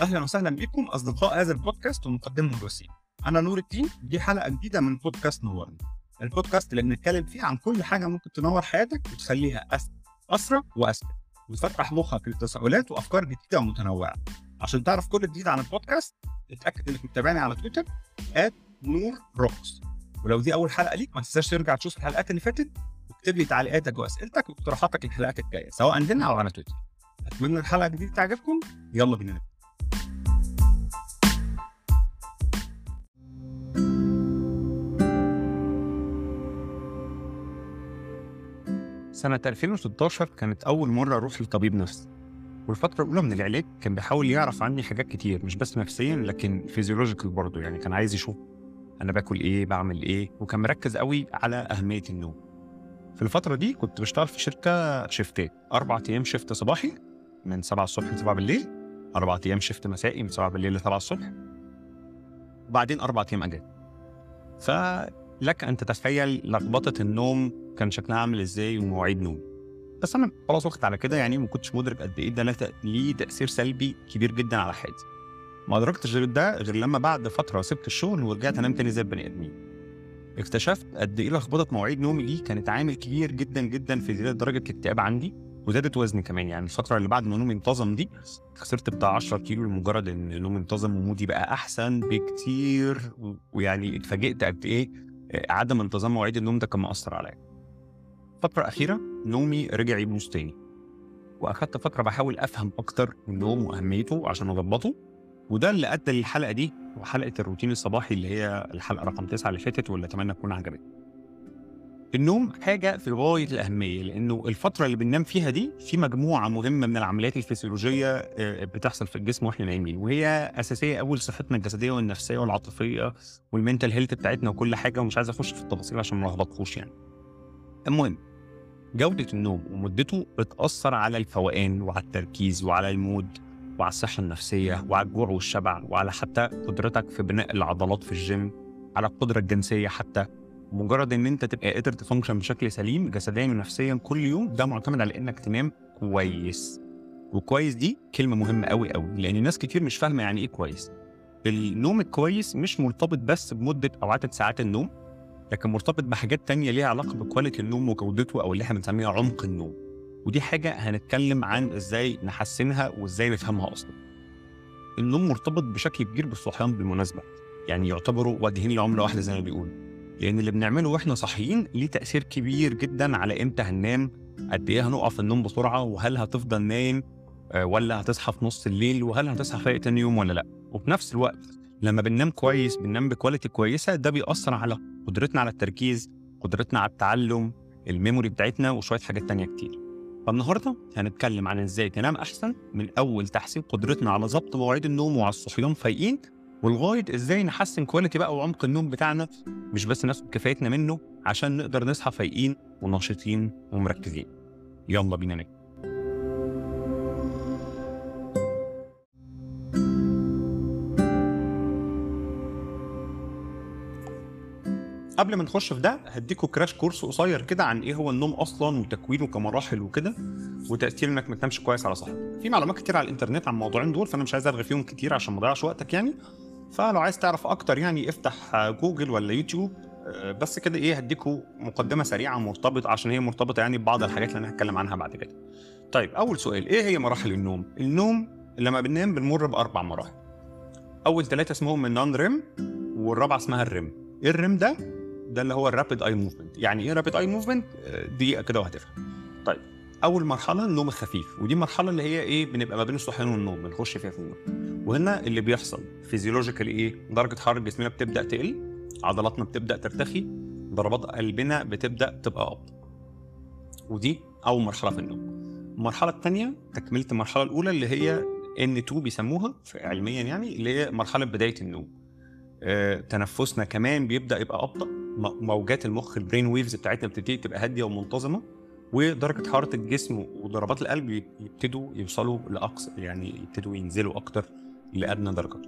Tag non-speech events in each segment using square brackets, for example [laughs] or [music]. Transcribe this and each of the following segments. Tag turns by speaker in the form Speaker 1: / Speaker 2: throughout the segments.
Speaker 1: أهلا وسهلا بكم أصدقاء هذا البودكاست ومقدمه الوسيم أنا نور الدين دي حلقة جديدة من بودكاست نورني البودكاست اللي بنتكلم فيه عن كل حاجة ممكن تنور حياتك وتخليها اسهل اسرع واذكى وتفتح مخك لتساؤلات وأفكار جديدة ومتنوعة. عشان تعرف كل جديد عن البودكاست اتأكد إنك متابعني على تويتر نور روكس ولو دي أول حلقة ليك ما تنساش ترجع تشوف الحلقات اللي فاتت واكتب لي تعليقاتك وأسئلتك واقتراحاتك للحلقات الجاية سواء عندنا أو على تويتر. أتمنى الحلقة الجديدة تعجبكم. يلا بينا
Speaker 2: سنة 2016 كانت أول مرة أروح لطبيب نفسي والفترة الأولى من العلاج كان بيحاول يعرف عني حاجات كتير مش بس نفسيا لكن فيزيولوجيكال برضه يعني كان عايز يشوف أنا باكل إيه بعمل إيه وكان مركز قوي على أهمية النوم. في الفترة دي كنت بشتغل في شركة شيفتات أربع أيام شيفت صباحي من 7 الصبح ل 7 بالليل أربع أيام شيفت مسائي من 7 بالليل ل 7 الصبح وبعدين أربع أيام أجازة. فلك أن تتخيل لخبطة النوم كان شكلها عامل إزاي ومواعيد نوم بس أنا خلاص وقت على كده يعني ما كنتش مدرك قد إيه ده ليه تأثير سلبي كبير جدا على حياتي. ما أدركتش غير ده غير لما بعد فترة سبت الشغل ورجعت أنام تاني زي البني آدمين. اكتشفت قد إيه لخبطة مواعيد نومي دي كانت عامل كبير جدا جدا في زيادة درجة الاكتئاب عندي وزادت وزني كمان. يعني الفترة اللي بعد ما نومي انتظم دي خسرت بتاع 10 كيلو لمجرد إن نومي انتظم ومودي بقى أحسن بكتير ويعني اتفاجئت قد إيه عدم انتظام مواعيد النوم ده كان مأثر عليا. فترة أخيرة نومي رجع يبوظ تاني وأخدت فترة بحاول أفهم أكتر النوم وأهميته عشان أظبطه وده اللي أدى للحلقة دي وحلقة الروتين الصباحي اللي هي الحلقة رقم تسعة اللي فاتت واللي أتمنى تكون عجبتك. النوم حاجة في غاية الأهمية لأنه الفترة اللي بننام فيها دي في مجموعة مهمة من العمليات الفسيولوجية آه، بتحصل في الجسم وإحنا نايمين وهي أساسية أول صحتنا الجسدية والنفسية والعاطفية وال mental health بتاعتنا وكل حاجة ومش عايز أخش في التفاصيل عشان ما ألخبطكوش يعني. المهم جودة النوم ومدته بتأثر على الفوقان وعلى التركيز وعلى ال mood وعلى الصحة النفسية وعلى الجوع والشبع وعلى حتى قدرتك في بناء العضلات في الجيم على القدرة الجنسية حتى مجرد إن أنت تبقى قادر ت function بشكل سليم جسديا ونفسيا كل يوم ده معتمد على إنك تنام كويس. وكويس دي كلمة مهمة قوي قوي لأن ناس كتير مش فاهمة يعني إيه كويس. النوم الكويس مش مرتبط بس بمدة أو عدد ساعات النوم لكن مرتبط بحاجات تانية ليها علاقة ب quality النوم وجودته أو اللي إحنا بنسميها عمق النوم. ودي حاجة هنتكلم عن إزاي نحسنها وإزاي نفهمها أصلا. النوم مرتبط بشكل كبير بالصحيان بالمناسبة يعني يعتبروا وجهين لعملة واحدة زي ما بيقولوا. لأن اللي بنعمله وإحنا صاحيين ليه تأثير كبير جدا على إمتى هننام؟ قد إيه هنقع في النوم بسرعة؟ وهل هتفضل نايم؟ آه، ولا هتصحى في نص الليل؟ وهل هتصحى فايق تاني يوم ولا لأ؟ وفي نفس الوقت لما بننام كويس بننام بكواليتي كويسة ده بيأثر على قدرتنا على التركيز قدرتنا على التعلم ال memory بتاعتنا وشوية حاجات تانية كتير. فالنهاردة هنتكلم عن إزاي تنام أحسن من أول تحسين قدرتنا على ضبط مواعيد النوم وعلى الصحيان فايقين ولغاية إزاي نحسن quality بقى وعمق النوم بتاعنا؟ مش بس ناخد كفايتنا منه عشان نقدر نصحى فايقين ونشيطين ومركزين. يلا بينا نبدا قبل ما نخش في ده هديكوا crash course قصير كده عن إيه هو النوم أصلا وتكوينه كمراحل وكده وتأثير إنك ما تنامش كويس على صحتك. في معلومات كتير على الإنترنت عن الموضوعين دول فأنا مش عايز ارغي فيهم كتير عشان ما أضيعش وقتك يعني. فلو عايز تعرف أكتر يعني افتح جوجل ولا يوتيوب آه، بس كده إيه هديكوا مقدمة سريعة مرتبطه عشان هي مرتبطة يعني ببعض الحاجات اللي أنا هتكلم عنها بعد كده. طيب أول سؤال إيه هي مراحل النوم؟ النوم لما بننام بنمر بأربع مراحل. أول ثلاثة اسمهم ال non REM والرابعة اسمها ال REM. إيه ال REM ده؟ ده اللي هو ال rapid eye movement، يعني إيه rapid eye movement؟ دقيقة كده وهتفهم. طيب أول مرحلة النوم الخفيف ودي المرحله اللي هي إيه بنبقى ما بين الصحيان والنوم بنخش فيها في النوم. وهنا اللي بيحصل physiological إيه؟ درجة حرارة جسمنا بتبدأ تقل عضلاتنا بتبدأ ترتخي ضربات قلبنا بتبدأ تبقى ابطا ودي أول مرحلة في النوم. المرحلة الثانية تكملة المرحلة الأولى اللي هي N2 بيسموها علميا يعني اللي هي مرحلة بداية النوم. آه، تنفسنا كمان بيبدأ يبقى أبطأ. موجات المخ ال brain waves بتاعتنا بتبتدي تبقى هادية ومنتظمة. ودرجة حرارة الجسم وضربات القلب يبتدوا يوصلوا لأقصى يعني يبتدوا ينزلوا أكتر. لأدنى درجات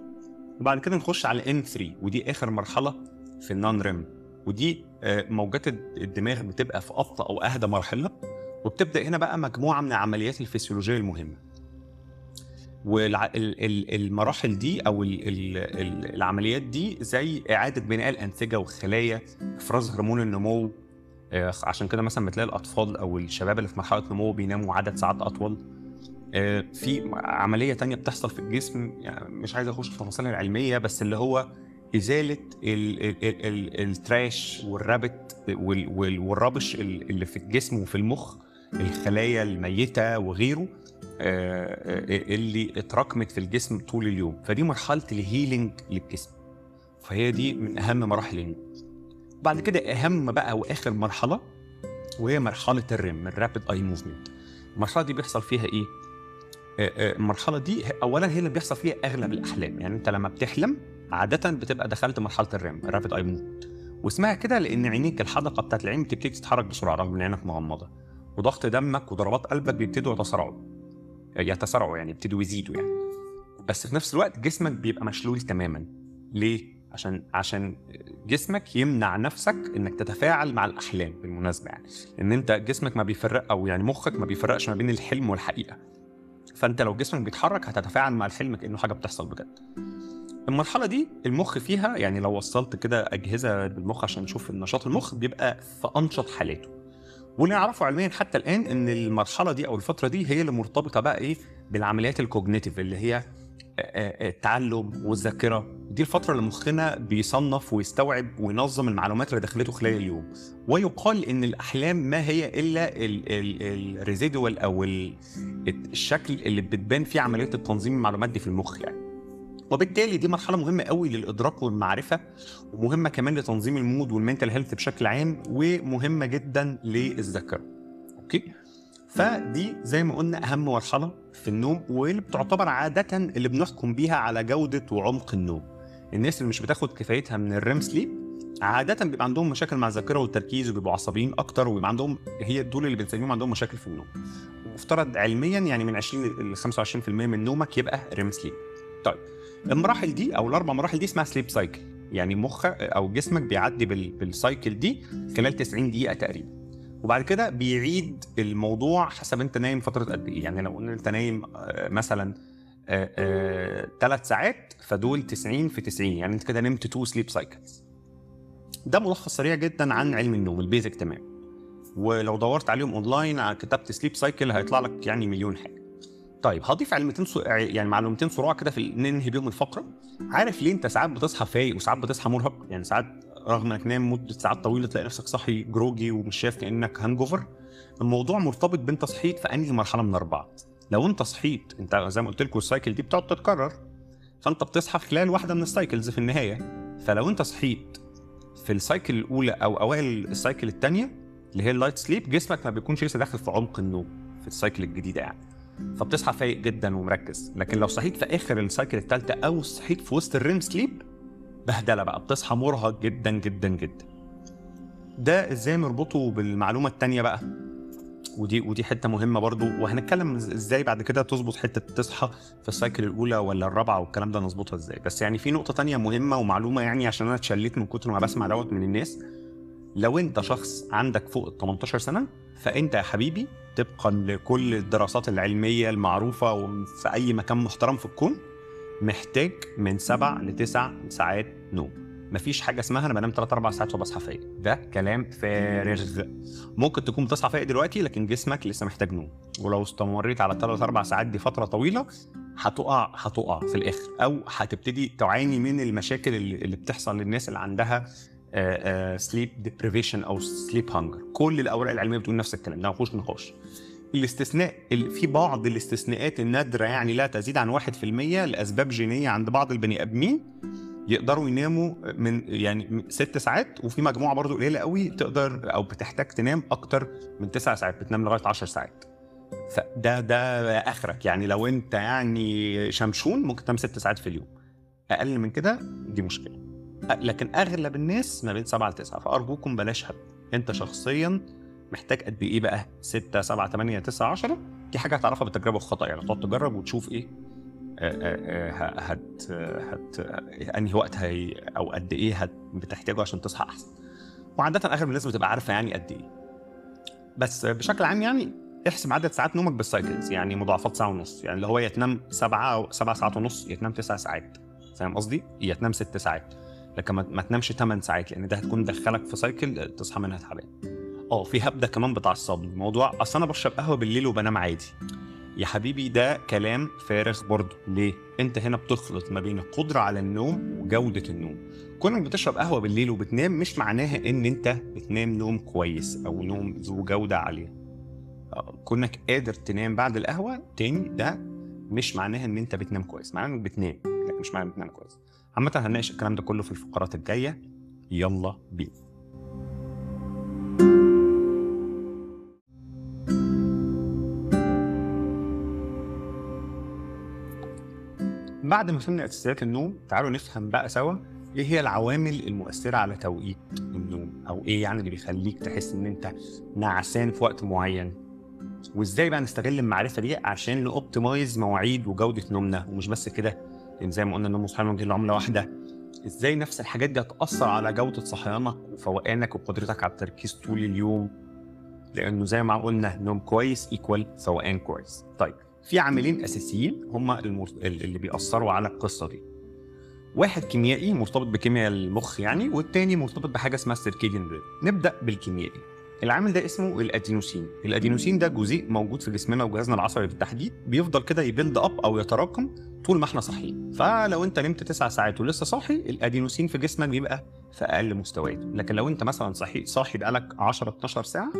Speaker 2: وبعد كده نخش على N3 ودي آخر مرحلة في ال non REM ودي آه، موجات الد- الدماغ بتبقى في أبطأ أو أهدى مرحلة وبتبدأ هنا بقى مجموعة من العمليات الفسيولوجية المهمة. والمراحل دي أو ال- ال- ال- العمليات دي زي إعادة بناء الأنسجة والخلايا إفراز هرمون النمو آه، عشان كده مثلا بتلاقي الأطفال أو الشباب اللي في مرحلة نمو بيناموا عدد ساعات أطول. في عملية تانية بتحصل في الجسم يعني مش عايز أخش في التفاصيل العلمية بس اللي هو إزالة ال- ال- ال- ال- التراش والرابت وال- وال- والربش ال- اللي في الجسم وفي المخ الخلايا الميتة وغيره آه، آه، اللي اتراكمت في الجسم طول اليوم. فدي مرحلة ال healing للجسم. فهي دي من أهم مراحل النوم بعد كده أهم بقى وآخر مرحلة وهي مرحلة ال REM ال rapid eye movement المرحلة دي بيحصل فيها إيه؟ آه، آه، المرحلة دي اولا هي اللي بيحصل فيها أغلب الأحلام. يعني أنت لما بتحلم عاده بتبقى دخلت مرحلة ال REM ال rapid eye movement واسمها كده لأن عينيك الحدقة بتاعت العين بتبتدي تتحرك بسرعة رغم إن عينك مغمضة. وضغط دمك وضربات قلبك بيبتدوا يتسارعوا. يتسارعوا يعني يبتدوا يزيدوا يعني. بس في نفس الوقت جسمك بيبقى مشلول تماما. ليه؟ عشان عشان جسمك يمنع نفسك إنك تتفاعل مع الأحلام بالمناسبة يعني. إن أنت جسمك ما بيفرق أو يعني مخك ما بيفرقش ما بين الحلم والحقيقة. فانت لو جسمك بيتحرك هتتفاعل مع الحلم كأنه حاجة بتحصل بجد. المرحلة دي المخ فيها يعني لو وصلت كده أجهزة بالمخ عشان نشوف نشاط المخ بيبقى في أنشط حالاته. واللي نعرفه علميا حتى الآن إن المرحلة دي أو الفترة دي هي اللي مرتبطة بقى إيه بالعمليات ال cognitive اللي هي التعلم والذاكره دي الفترة اللي مخنا بيصنف ويستوعب وينظم المعلومات اللي دخلته خلال اليوم. ويقال إن الأحلام ما هي إلا ال residual أو ال- الشكل اللي بتبان فيه عملية التنظيم المعلومات دي في المخ يعني. وبالتالي دي مرحلة مهمة قوي للإدراك والمعرفة ومهمة كمان لتنظيم ال mood وال mental health بشكل عام ومهمة جدا للذاكرة. okay؟ فدي زي ما قلنا أهم مرحلة في النوم واللي بتعتبر عاده اللي بنحكم بيها على جودة وعمق النوم الناس اللي مش بتاخد كفايتها من ال REM sleep عادة بيبقى عندهم مشاكل مع الذاكرة والتركيز وبيبقوا عصبيين أكتر وبيبقى عندهم هي دول اللي بنسميهم عندهم مشاكل في النوم. مفترض علميا يعني من 20 ل 25% من نومك يبقى REM sleep. طيب المراحل دي أو الأربع مراحل دي اسمها sleep cycle يعني مخك أو جسمك بيعدي بال- بال cycle دي خلال 90 دقيقة تقريبا. وبعد كده بيعيد الموضوع حسب انت نايم فترة قد إيه. يعني لو قلنا انت نايم آه، مثلا ثلاث ساعات فدول 90 في 90 يعني انت كده نمت two sleep cycles ده ملخص سريع جدا عن علم النوم ال basic تمام. ولو دورت عليهم اونلاين كتبت sleep cycle هيطلع لك يعني مليون حاجة. طيب هضيف معلمتين سو... يعني معلومتين سراع كده في ننهي بيهم الفقرة. عارف ليه انت ساعات بتصحى فايق وساعات بتصحى مرهق؟ يعني ساعات رغم إنك نايم مدة ساعات طويلة تلاقي نفسك صاحي جروجي ومش شايف كأنك hangover الموضوع مرتبط بانت صحيت في أنهي مرحلة من اربعه لو أنت صحيت أنت زي ما قلت لكم ال cycle دي بتقعد تتكرر فأنت بتصحى خلال واحدة من ال cycles في النهاية. فلو أنت صحيت في ال cycle الأولى أو أوائل ال cycle الثانية اللي هي ال light sleep جسمك ما بيكونش لسه داخل في عمق النوم في ال cycle الجديدة يعني. فبتصحى فايق جدا ومركز. لكن لو صحيت في آخر ال cycle الثالثه أو صحيت في وسط ال REM sleep بهدلة بقى بتصحى مرهق جدا جدا جدا. ده إزاي نربطه بالمعلومة الثانية بقى؟ ودي ودي حتة مهمة برضو. وهنتكلم إزاي بعد كده تظبط حتة تصحى في ال cycle الأولى ولا الرابعة والكلام ده نظبطها إزاي. بس يعني في نقطة تانية مهمة ومعلومة يعني عشان أنا اتشليت من كتر ما بسمع دوت من الناس. لو أنت شخص عندك فوق ال 18 سنة فأنت يا حبيبي طبقا لكل الدراسات العلمية المعروفة وفي أي مكان محترم في الكون محتاج من سبع لتسع ساعات نوم. مفيش حاجة اسمها أنا بنام 3 4 ساعات وبصحى فايق. ده كلام فارغ. ممكن تكون بتصحى فايق دلوقتي لكن جسمك لسه محتاج نوم. ولو استمريت على 3 4 ساعات دي فترة طويلة هتقع هتقع في الآخر. أو هتبتدي تعاني من المشاكل اللي بتحصل للناس اللي عندها sleep deprivation أو sleep hunger كل الأوراق العلمية بتقول نفس الكلام. ده ما فيهوش نقاش. الاستثناء ال- في بعض الاستثناءات النادرة يعني لا تزيد عن 1% لأسباب جينية عند بعض البني آدمين يقدروا يناموا من يعني ست ساعات وفي مجموعة برضو قليلة قوي تقدر أو بتحتاج تنام أكتر من تسع ساعات بتنام لغاية 10 ساعات. فده ده آخرك يعني لو أنت يعني شمشون ممكن تنام ست ساعات في اليوم. أقل من كده دي مشكلة. لكن أغلب الناس ما بين 7 ل 9 فأرجوكم بلاش هب أنت شخصيا محتاج قد إيه بقى؟ 6 7 8 9 10 دي حاجة هتعرفها بالتجربة والخطأ. يعني تقعد تجرب وتشوف إيه آه، آه، آه، هت هت أنهي وقت هي أو قد إيه هت بتحتاجه عشان تصحى أحسن. وعادة اغلب الناس بتبقى عارفة يعني قد إيه. بس بشكل عام يعني احسب عدد ساعات نومك بالسايكلز يعني مضاعفات ساعة ونص. يعني اللي هو يا تنام سبعة أو سبع ساعات ونص يا تنام تسع ساعات. فاهم قصدي؟ يا تنام ست ساعات. لكن ما تنامش 8 ساعات لأن ده هتكون دخلك في cycle تصحى منها تعبان. آه في هبدة كمان بتعصبني موضوع أصل أنا بشرب قهوة بالليل وبنام عادي. يا حبيبي ده كلام فارغ برضه. ليه؟ أنت هنا بتخلط ما بين القدرة على النوم وجودة النوم. كونك بتشرب قهوة بالليل وبتنام مش معناها إن أنت بتنام نوم كويس أو نوم ذو جودة عالية. آه، كونك قادر تنام بعد القهوة تاني ده مش معناها إن أنت بتنام كويس. معناها إنك بتنام. لكن مش معناها بتنام كويس. عامة هنناقش الكلام ده كله في الفقرات الجاية. يلا بينا. بعد ما فهمنا اساسيات النوم تعالوا نفهم بقى سوا إيه هي العوامل المؤثرة على توقيت النوم؟ أو إيه يعني اللي بيخليك تحس إن أنت نعسان في وقت معين؟ وإزاي بقى نستغل المعرفة دي عشان ن optimize مواعيد وجودة نومنا؟ ومش بس كده لأن زي ما قلنا النوم والصحيان وجهين لعملة واحدة. إزاي نفس الحاجات دي هتأثر على جودة صحيانك وفوقانك وقدرتك على التركيز طول اليوم؟ لأنه زي ما قلنا نوم كويس equal فوقان كويس. طيب. في عاملين أساسيين هم اللي بيأثروا على القصة دي. واحد كيميائي مرتبط بكيمياء المخ يعني والتاني مرتبط بحاجة اسمها ال circadian rhythm نبدأ بالكيميائي. العامل ده اسمه الأدينوسين. الأدينوسين ده جزيء موجود في جسمنا وجهازنا العصبي بالتحديد بيفضل كده يبيلد أب أو يتراكم طول ما إحنا صاحيين. فلو انت نمت تسع ساعات ولسه صاحي الأدينوسين في جسمك بيبقى في أقل مستوياته. لكن لو انت مثلا صحي صاحي بقالك 10 12 ساعة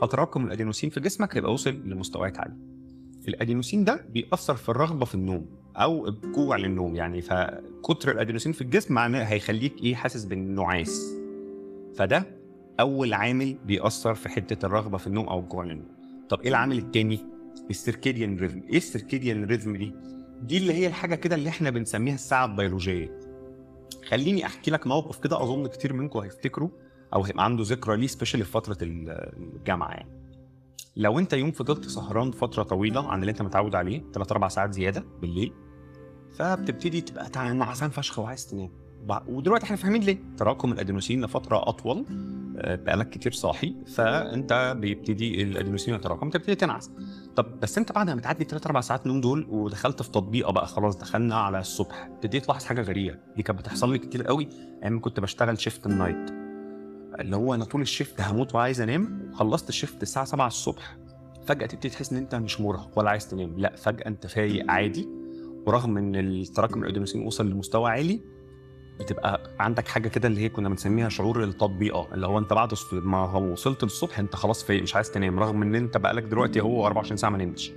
Speaker 2: فتراكم الأدينوسين في جسمك هيبقى وصل لمستويات عالية. الأدينوسين ده بيأثر في الرغبة في النوم أو الجوع للنوم يعني فكتر الأدينوسين في الجسم معناه هيخليك إيه حاسس بالنعاس. فده أول عامل بيأثر في حتة الرغبة في النوم أو الجوع للنوم. طب إيه العامل التاني؟ ال circadian rhythm. إيه ال circadian rhythm دي؟ دي اللي هي الحاجة كده اللي إحنا بنسميها الساعة البيولوجية. خليني أحكي لك موقف كده أظن كتير منكم هيفتكروا أو هيبقى عنده ذكرى ليه especially في فترة الجامعة يعني. لو انت يوم فضلت سهران فترة طويلة عن اللي انت متعود عليه 3 4 ساعات زيادة بالليل فبتبتدي تبقى نعسان فشخ وعايز تنام. ودلوقتي إحنا فاهمين ليه؟ تراكم الادينوسين لفترة أطول آه، بقالك كتير صاحي فانت بيبتدي الادينوسين يتراكم تبتدي تنعس. طب بس انت بعد ما بتعدي 3 4 ساعات نوم دول ودخلت في تطبيقة بقى خلاص دخلنا على الصبح ابتديت تلاحظ حاجة غريبة. دي كانت بتحصل لي كتير قوي أيام كنت بشتغل shift ال night اللي هو أنا طول ال shift هموت وعايز أنام وخلصت ال shift الساعة 7 الصبح. فجأة تبتدي تحس إن أنت مش مرهق ولا عايز تنام. لا فجأة أنت فايق عادي. ورغم إن التراكم الادرينالين وصل لمستوى عالي بتبقى عندك حاجة كده اللي هي كنا بنسميها شعور التطبيقة. اللي هو أنت بعد ما وصلت للصبح أنت خلاص فايق مش عايز تنام. رغم إن أنت بقالك دلوقتي هو 24 ساعة ما نمتش.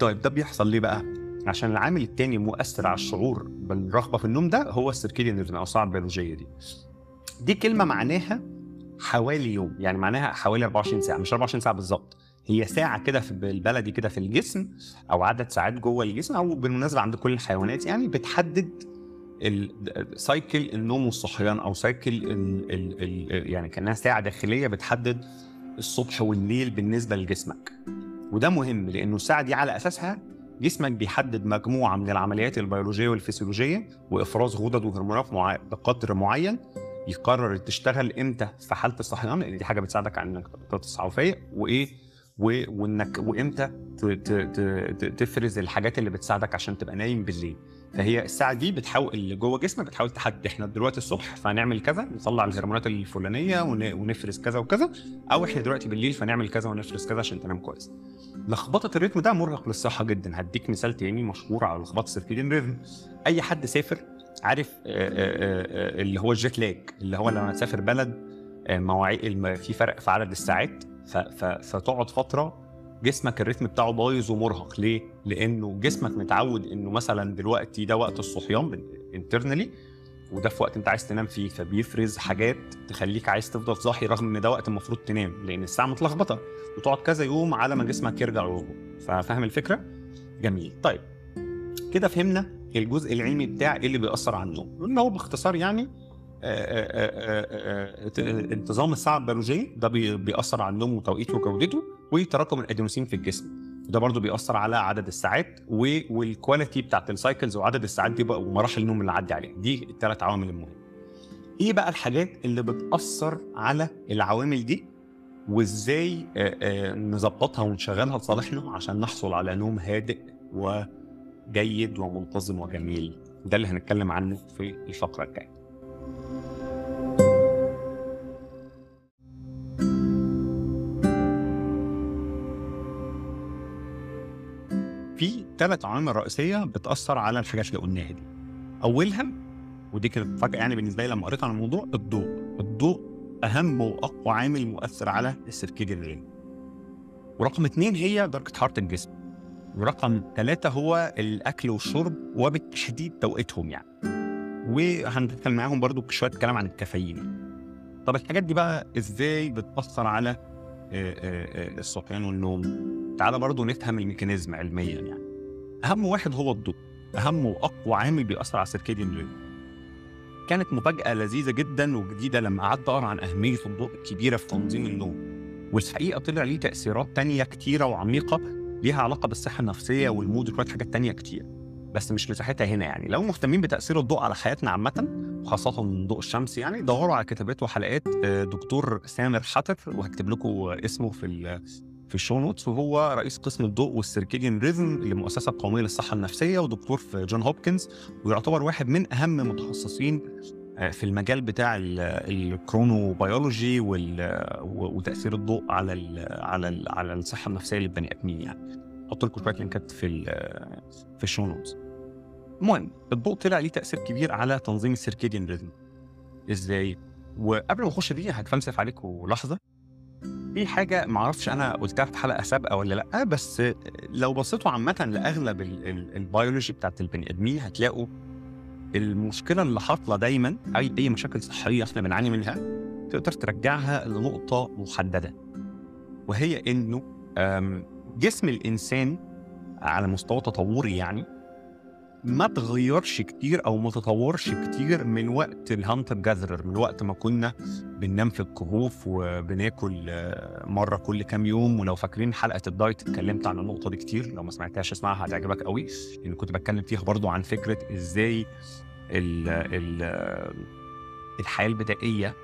Speaker 2: طيب ده بيحصل ليه بقى؟ عشان العامل التاني مؤثر على الشعور بالرغبة في النوم ده هو السيركيديان ريتم أو الساعة البيولوجية دي. دي كلمة معناها حوالي يوم يعني معناها حوالي 24 ساعة مش 24 ساعة بالظبط هي ساعة كده في بالبلدي كده في الجسم أو عدد ساعات جوه الجسم أو بالمناسبة عند كل الحيوانات يعني بتحدد cycle النوم والصحيان أو cycle يعني كأنها ساعة داخلية بتحدد الصبح والليل بالنسبة لجسمك وده مهم لأنه الساعة دي على أساسها جسمك بيحدد مجموعة من العمليات البيولوجية والفسيولوجية وإفراز غدد وهرمونات. بقدر معين يقرر تشتغل إمتى في حالة الصحيان لأن دي حاجة بتساعدك على إنك فايق وإيه؟ و... وإنك وإمتى ت... ت... ت... تفرز الحاجات اللي بتساعدك عشان تبقى نايم بالليل. فهي الساعة دي بتحاول اللي جوه جسمك بتحاول تحدد إحنا دلوقتي الصبح فهنعمل كذا نطلع الهرمونات الفلانية ون... ونفرز كذا وكذا أو إحنا دلوقتي بالليل فنعمل كذا ونفرز كذا عشان تنام كويس. لخبطة ال rhythm ده مرهق للصحة جدا. هديك مثال تاني مشهور على لخبطة ال circadian rhythm. أي حد سافر عارف آه، آه، آه، اللي هو ال jet lag اللي هو لما تسافر بلد مواعيد في فرق في عدد الساعات فتقعد فترة جسمك الريتم بتاعه بايظ ومرهق ليه؟ لأنه جسمك متعود إنه مثلا دلوقتي ده وقت الصحيان انترنالي وده في وقت انت عايز تنام فيه فبيفرز حاجات تخليك عايز تفضل صاحي رغم إن ده وقت المفروض تنام لأن الساعة متلخبطة وتقعد كذا يوم على ما جسمك يرجع يظبط فاهم الفكرة؟ جميل طيب كده فهمنا الجزء العلمي بتاع إيه اللي بيأثر على النوم؟ قلنا هو باختصار يعني آه، آه، آه، انتظام الساعة البيولوجية ده بي- بيأثر على النوم وتوقيته وجودته وتراكم الأدينوسين في الجسم. وده برضو بيأثر على عدد الساعات و- وال quality بتاعت ال cycles وعدد الساعات دي ومراحل النوم اللي عدي عليها. دي الثلاث عوامل المهمة. إيه بقى الحاجات اللي بتأثر على العوامل دي؟ وإزاي نظبطها ونشغلها لصالحنا عشان نحصل على نوم هادئ وجيد ومنتظم وجميل. ده اللي هنتكلم عنه في الفقرة الجاية. في ثلاث عوامل رئيسية بتأثر على الحاجات اللي قلناها دي. أولها ودي كانت فجأة يعني بالنسبة لي لما قريت عن الموضوع الضوء. الضوء أهم وأقوى عامل مؤثر على السيركيديان ريتم ورقم اثنين هي درجة حرارة الجسم. ورقم ثلاثة هو الأكل والشرب وبالتحديد توقيتهم يعني. وهنتكلم معاهم برضو بشوية كلام عن الكافيين. طب الحاجات دي بقى إزاي بتأثر على آه، آه، آه، الصحيان والنوم؟ تعالى برضو نفهم الميكانيزم علميا يعني. أهم واحد هو الضوء. أهم وأقوى عامل بيأثر على السيركيديان ريتم كانت مفاجأة لذيذة جدا وجديدة لما قعدت أقرأ عن أهمية الضوء الكبيرة في تنظيم النوم. والحقيقة طلع ليه تأثيرات تانية كتيرة وعميقة ليها علاقة بالصحة النفسية وال mood وشوية حاجات تانية كتير. بس مش مساحتها هنا يعني. لو مهتمين بتأثير الضوء على حياتنا عامة وخاصة ضوء الشمس يعني دوروا على كتابات وحلقات آه، دكتور سامر حطار وهكتب لكم اسمه في في ال show notes. وهو رئيس قسم الضوء وال circadian rhythm للمؤسسه القوميه للصحة النفسية ودكتور في جون هوبكنز ويعتبر واحد من أهم متخصصين في المجال بتاع ال chronobiology وتأثير الضوء على على على الصحة النفسية للبني آدمين يعني. أحط لكم شوية لينكات في في ال show notes. المهم الضوء طلع ليه تأثير كبير على تنظيم ال circadian rhythm. إزاي؟ وقبل ما أخش دي هتفلسف عليكم لحظة. في حاجة ما أعرفش أنا قلتها في حلقة سابقة ولا لأ بس لو بصيتوا عامة لأغلب ال- ال- البيولوجي بتاعت البني آدمين هتلاقوا المشكلة اللي حاصله دايما اي أي مشاكل صحية إحنا بنعاني منها تقدر ترجعها لنقطة محددة وهي إنه جسم الإنسان على مستوى تطوري يعني ما تغيرش كتير أو ما تطورش كتير من وقت ال hunter gatherer من وقت ما كنا بننام في الكهوف وبناكل آه، مرة كل كام يوم. ولو فاكرين حلقة ال diet اتكلمت عن النقطة دي كتير. لو ما سمعتهاش اسمعها هتعجبك قوي. لأن كنت بتكلم فيها برضو عن فكرة إزاي ال ال الحياة البدائية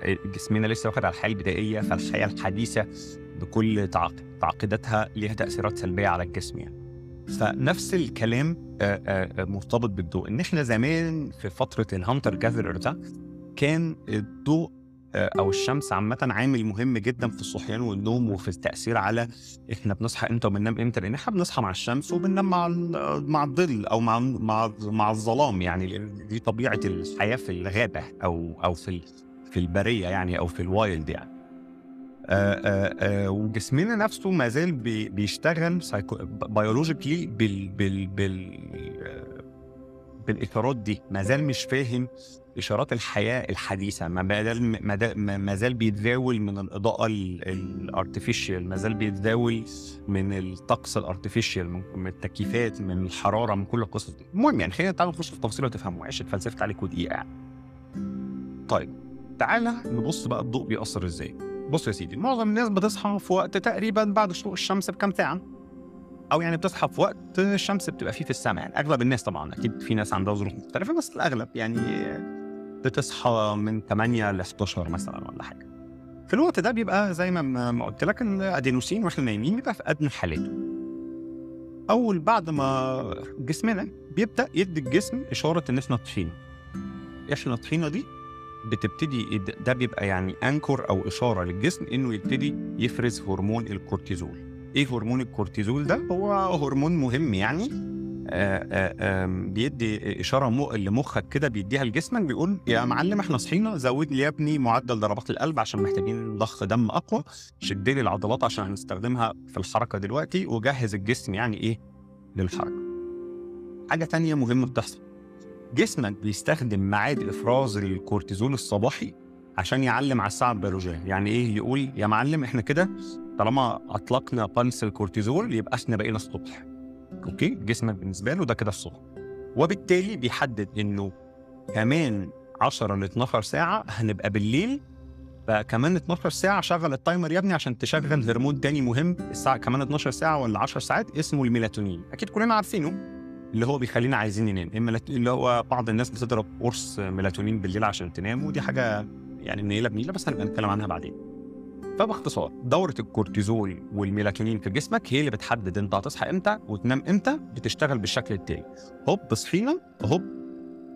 Speaker 2: آه، جسمنا لسه واخد على الحياة البدائية فالحياة الحديثة بكل تعق- تعقيداتها ليها تأثيرات سلبية على الجسم يعني. فنفس الكلام آه، آه، آه، مرتبط بالضوء. إن إحنا زمان في فترة الهانتر جاذرر ده كان الضوء أو الشمس عامة عامل مهم جدا في الصحيان والنوم وفي التأثير على إحنا بنصحى إمتى وبننام إمتى. لأن إحنا بنصحى مع الشمس وبننام مع مع الظل أو مع مع مع الظلام يعني. دي طبيعة الحياة في الغابة أو أو في في البرية يعني أو في ال wild يعني. وجسمنا نفسه ما زال بي- بيشتغل biologically بال بال بال آه، بالاشارات دي. ما زال مش فاهم إشارات الحياة الحديثة. ما زال ما زال بيتزاول من الإضاءة ال artificial ما زال بيتزاول من الطقس ال artificial من التكييفات من الحرارة من كل القصص دي. المهم يعني خلينا تعالوا نخش في التفاصيل وتفهموا معلش اتفلسفت عليكم دقيقه طيب تعالى نبص بقى الضوء بيأثر إزاي. بص يا سيدي معظم الناس بتصحى في وقت تقريبا بعد شروق الشمس بكام ساعة؟ أو يعني بتصحى في وقت الشمس بتبقى فيه في السماء يعني أغلب الناس طبعا أكيد في ناس عندها ظروف مختلفة بس الأغلب يعني بتصحى من 8 ل 11 مثلا ولا حاجة. في الوقت ده بيبقى زي ما ما قلت لك الأدينوسين وإحنا نايمين بيبقى في ادنى حالاته أول بعد ما جسمنا بيبدأ يدي الجسم إشارة إن إحنا طحينا إحنا الطحينة دي؟ بتبتدي ده بيبقى يعني انكر أو إشارة للجسم إنه يبتدي يفرز هرمون الكورتيزول. إيه هرمون الكورتيزول ده؟ هو هرمون مهم يعني. آه، آم، بيدي إشارة لمخك كده بيديها لجسمك بيقول يا معلم إحنا صحينا زود لي يا ابني معدل ضربات القلب عشان محتاجين ضخ دم أقوى. شد لي العضلات عشان هنستخدمها في الحركة دلوقتي وجهز الجسم يعني إيه للحركة. حاجة تانية مهمة بتحصل. جسمك بيستخدم ميعاد إفراز الكورتيزول الصباحي عشان يعلم على الساعة البيولوجية. يعني إيه يقول يا معلم إحنا كده طالما أطلقنا pulse الكورتيزول يبقى إحنا بقينا الصبح. أوكي؟ جسمك بالنسبة له ده كده الصبح. وبالتالي بيحدد إنه كمان 10 ل 12 ساعة هنبقى بالليل. فكمان 12 ساعة شغل ال timer يا ابني عشان تشغل هرمون تاني مهم. الساعة كمان 12 ساعة ولا 10 ساعات اسمه الميلاتونين. أكيد كلنا عارفينه. اللي هو بيخلينا عايزين ننام. الميلات- اللي هو بعض الناس بتضرب قرص ميلاتونين بالليل عشان تنام ودي حاجة يعني نيله بنيلة بس هنبقى نتكلم عنها بعدين. فباختصار دورة الكورتيزول والميلاتونين في جسمك هي اللي بتحدد إنت هتصحى إمتى وتنام إمتى بتشتغل بالشكل التالي. هوب صحينا هوب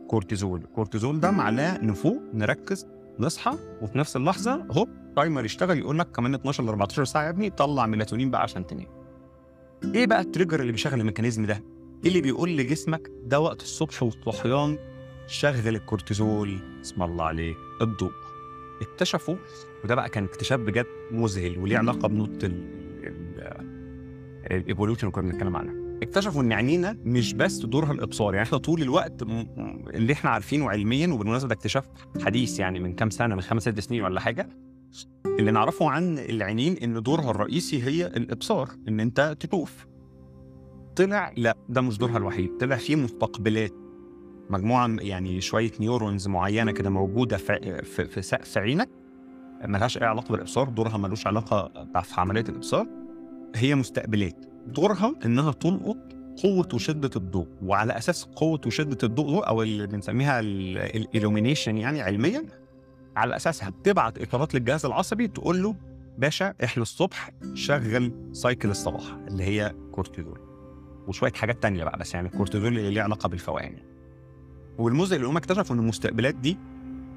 Speaker 2: كورتيزول. الكورتيزول ده معناه نفوق نركز نصحى وفي نفس اللحظة هوب timer يشتغل يقول لك كمان 12 ل 14 ساعة يا ابني طلع ميلاتونين بقى عشان تنام. إيه بقى ال trigger اللي بيشغل ال mechanism ده؟ اللي بيقول لجسمك ده وقت الصبح والصحيان شغل الكورتيزول. اسم الله عليه الضوء. اكتشفوا وده بقى كان اكتشاف بجد مذهل وليه علاقة بنقطه ال evolution اللي كنا بنتكلم عنها. اكتشفوا إن عينينا مش بس دورها الإبصار يعني إحنا طول الوقت اللي إحنا عارفينه علميا وبالمناسبة ده اكتشاف حديث يعني من كام سنة من خمس ست سنين ولا حاجة اللي نعرفه عن العينين إن دورها الرئيسي هي الإبصار إن أنت تشوف طلع؟ لا ده مش دورها الوحيد. طلع فيه مستقبلات. مجموعة يعني شوية neurons معينة كده موجودة في في, في سقف عينك ملهاش أي علاقة بالإبصار دورها ملوش علاقة في عملية الإبصار. هي مستقبلات. دورها إنها تلقط قوة وشدة الضوء وعلى أساس قوة وشدة الضوء أو اللي بنسميها ال illumination يعني علميا على أساسها بتبعت اشارات للجهاز العصبي تقول له باشا إحنا الصبح شغل cycle الصباح. اللي هي كورتيزول. وشوية حاجات تانية بقى بس يعني الكورتيزول اللي ليه علاقة بالفوقان. والمذهل اللي هم اكتشفوا إن المستقبلات دي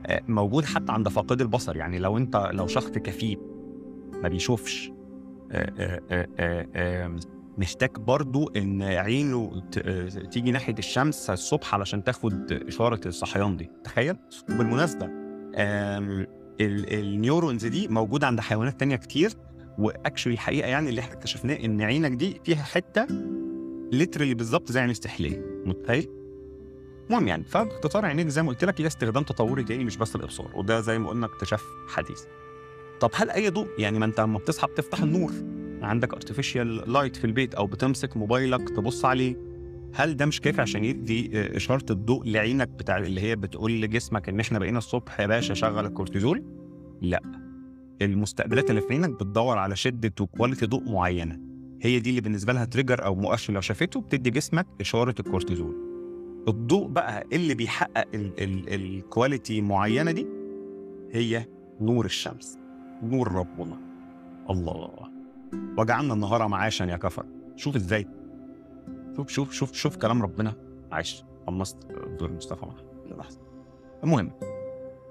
Speaker 2: آه، موجود حتى عند فاقد البصر. يعني لو أنت لو شخص كفيف ما بيشوفش آه، آه، محتاج برضو إن عينه تيجي ناحية الشمس الصبح علشان تاخد إشارة الصحيان دي. تخيل؟ وبالمناسبة ال neurons دي موجودة عند حيوانات تانية كتير و actually الحقيقة يعني اللي إحنا اكتشفناه إن عينك دي فيها حتة literally بالظبط زي عين السحلية متخيل؟ المهم يعني فباختصار عينيك زي ما قلت لك هي استخدام تطوري تاني مش بس الإبصار وده زي ما قلنا اكتشاف حديث. طب هل أي ضوء يعني ما أنت لما بتصحى بتفتح النور عندك artificial light في البيت أو بتمسك موبايلك تبص عليه هل ده مش كافي عشان يدي إشارة الضوء لعينك بتاع اللي هي بتقول لجسمك إن إحنا بقينا الصبح يا باشا شغل الكورتيزول؟ لا المستقبلات اللي في عينك بتدور على شدة و quality ضوء معينة هي دي اللي بالنسبة لها trigger أو مؤشر. لو شافته بتدي جسمك إشارة الكورتيزول. الضوء بقى اللي بيحقق ال- ال- ال quality معينة دي هي نور الشمس نور ربنا. الله وجعلنا النهار معاشا يا كفر. شوف إزاي. شوف شوف شوف شوف كلام ربنا. عايش. قمصت دور مصطفى محمود لحظة. المهم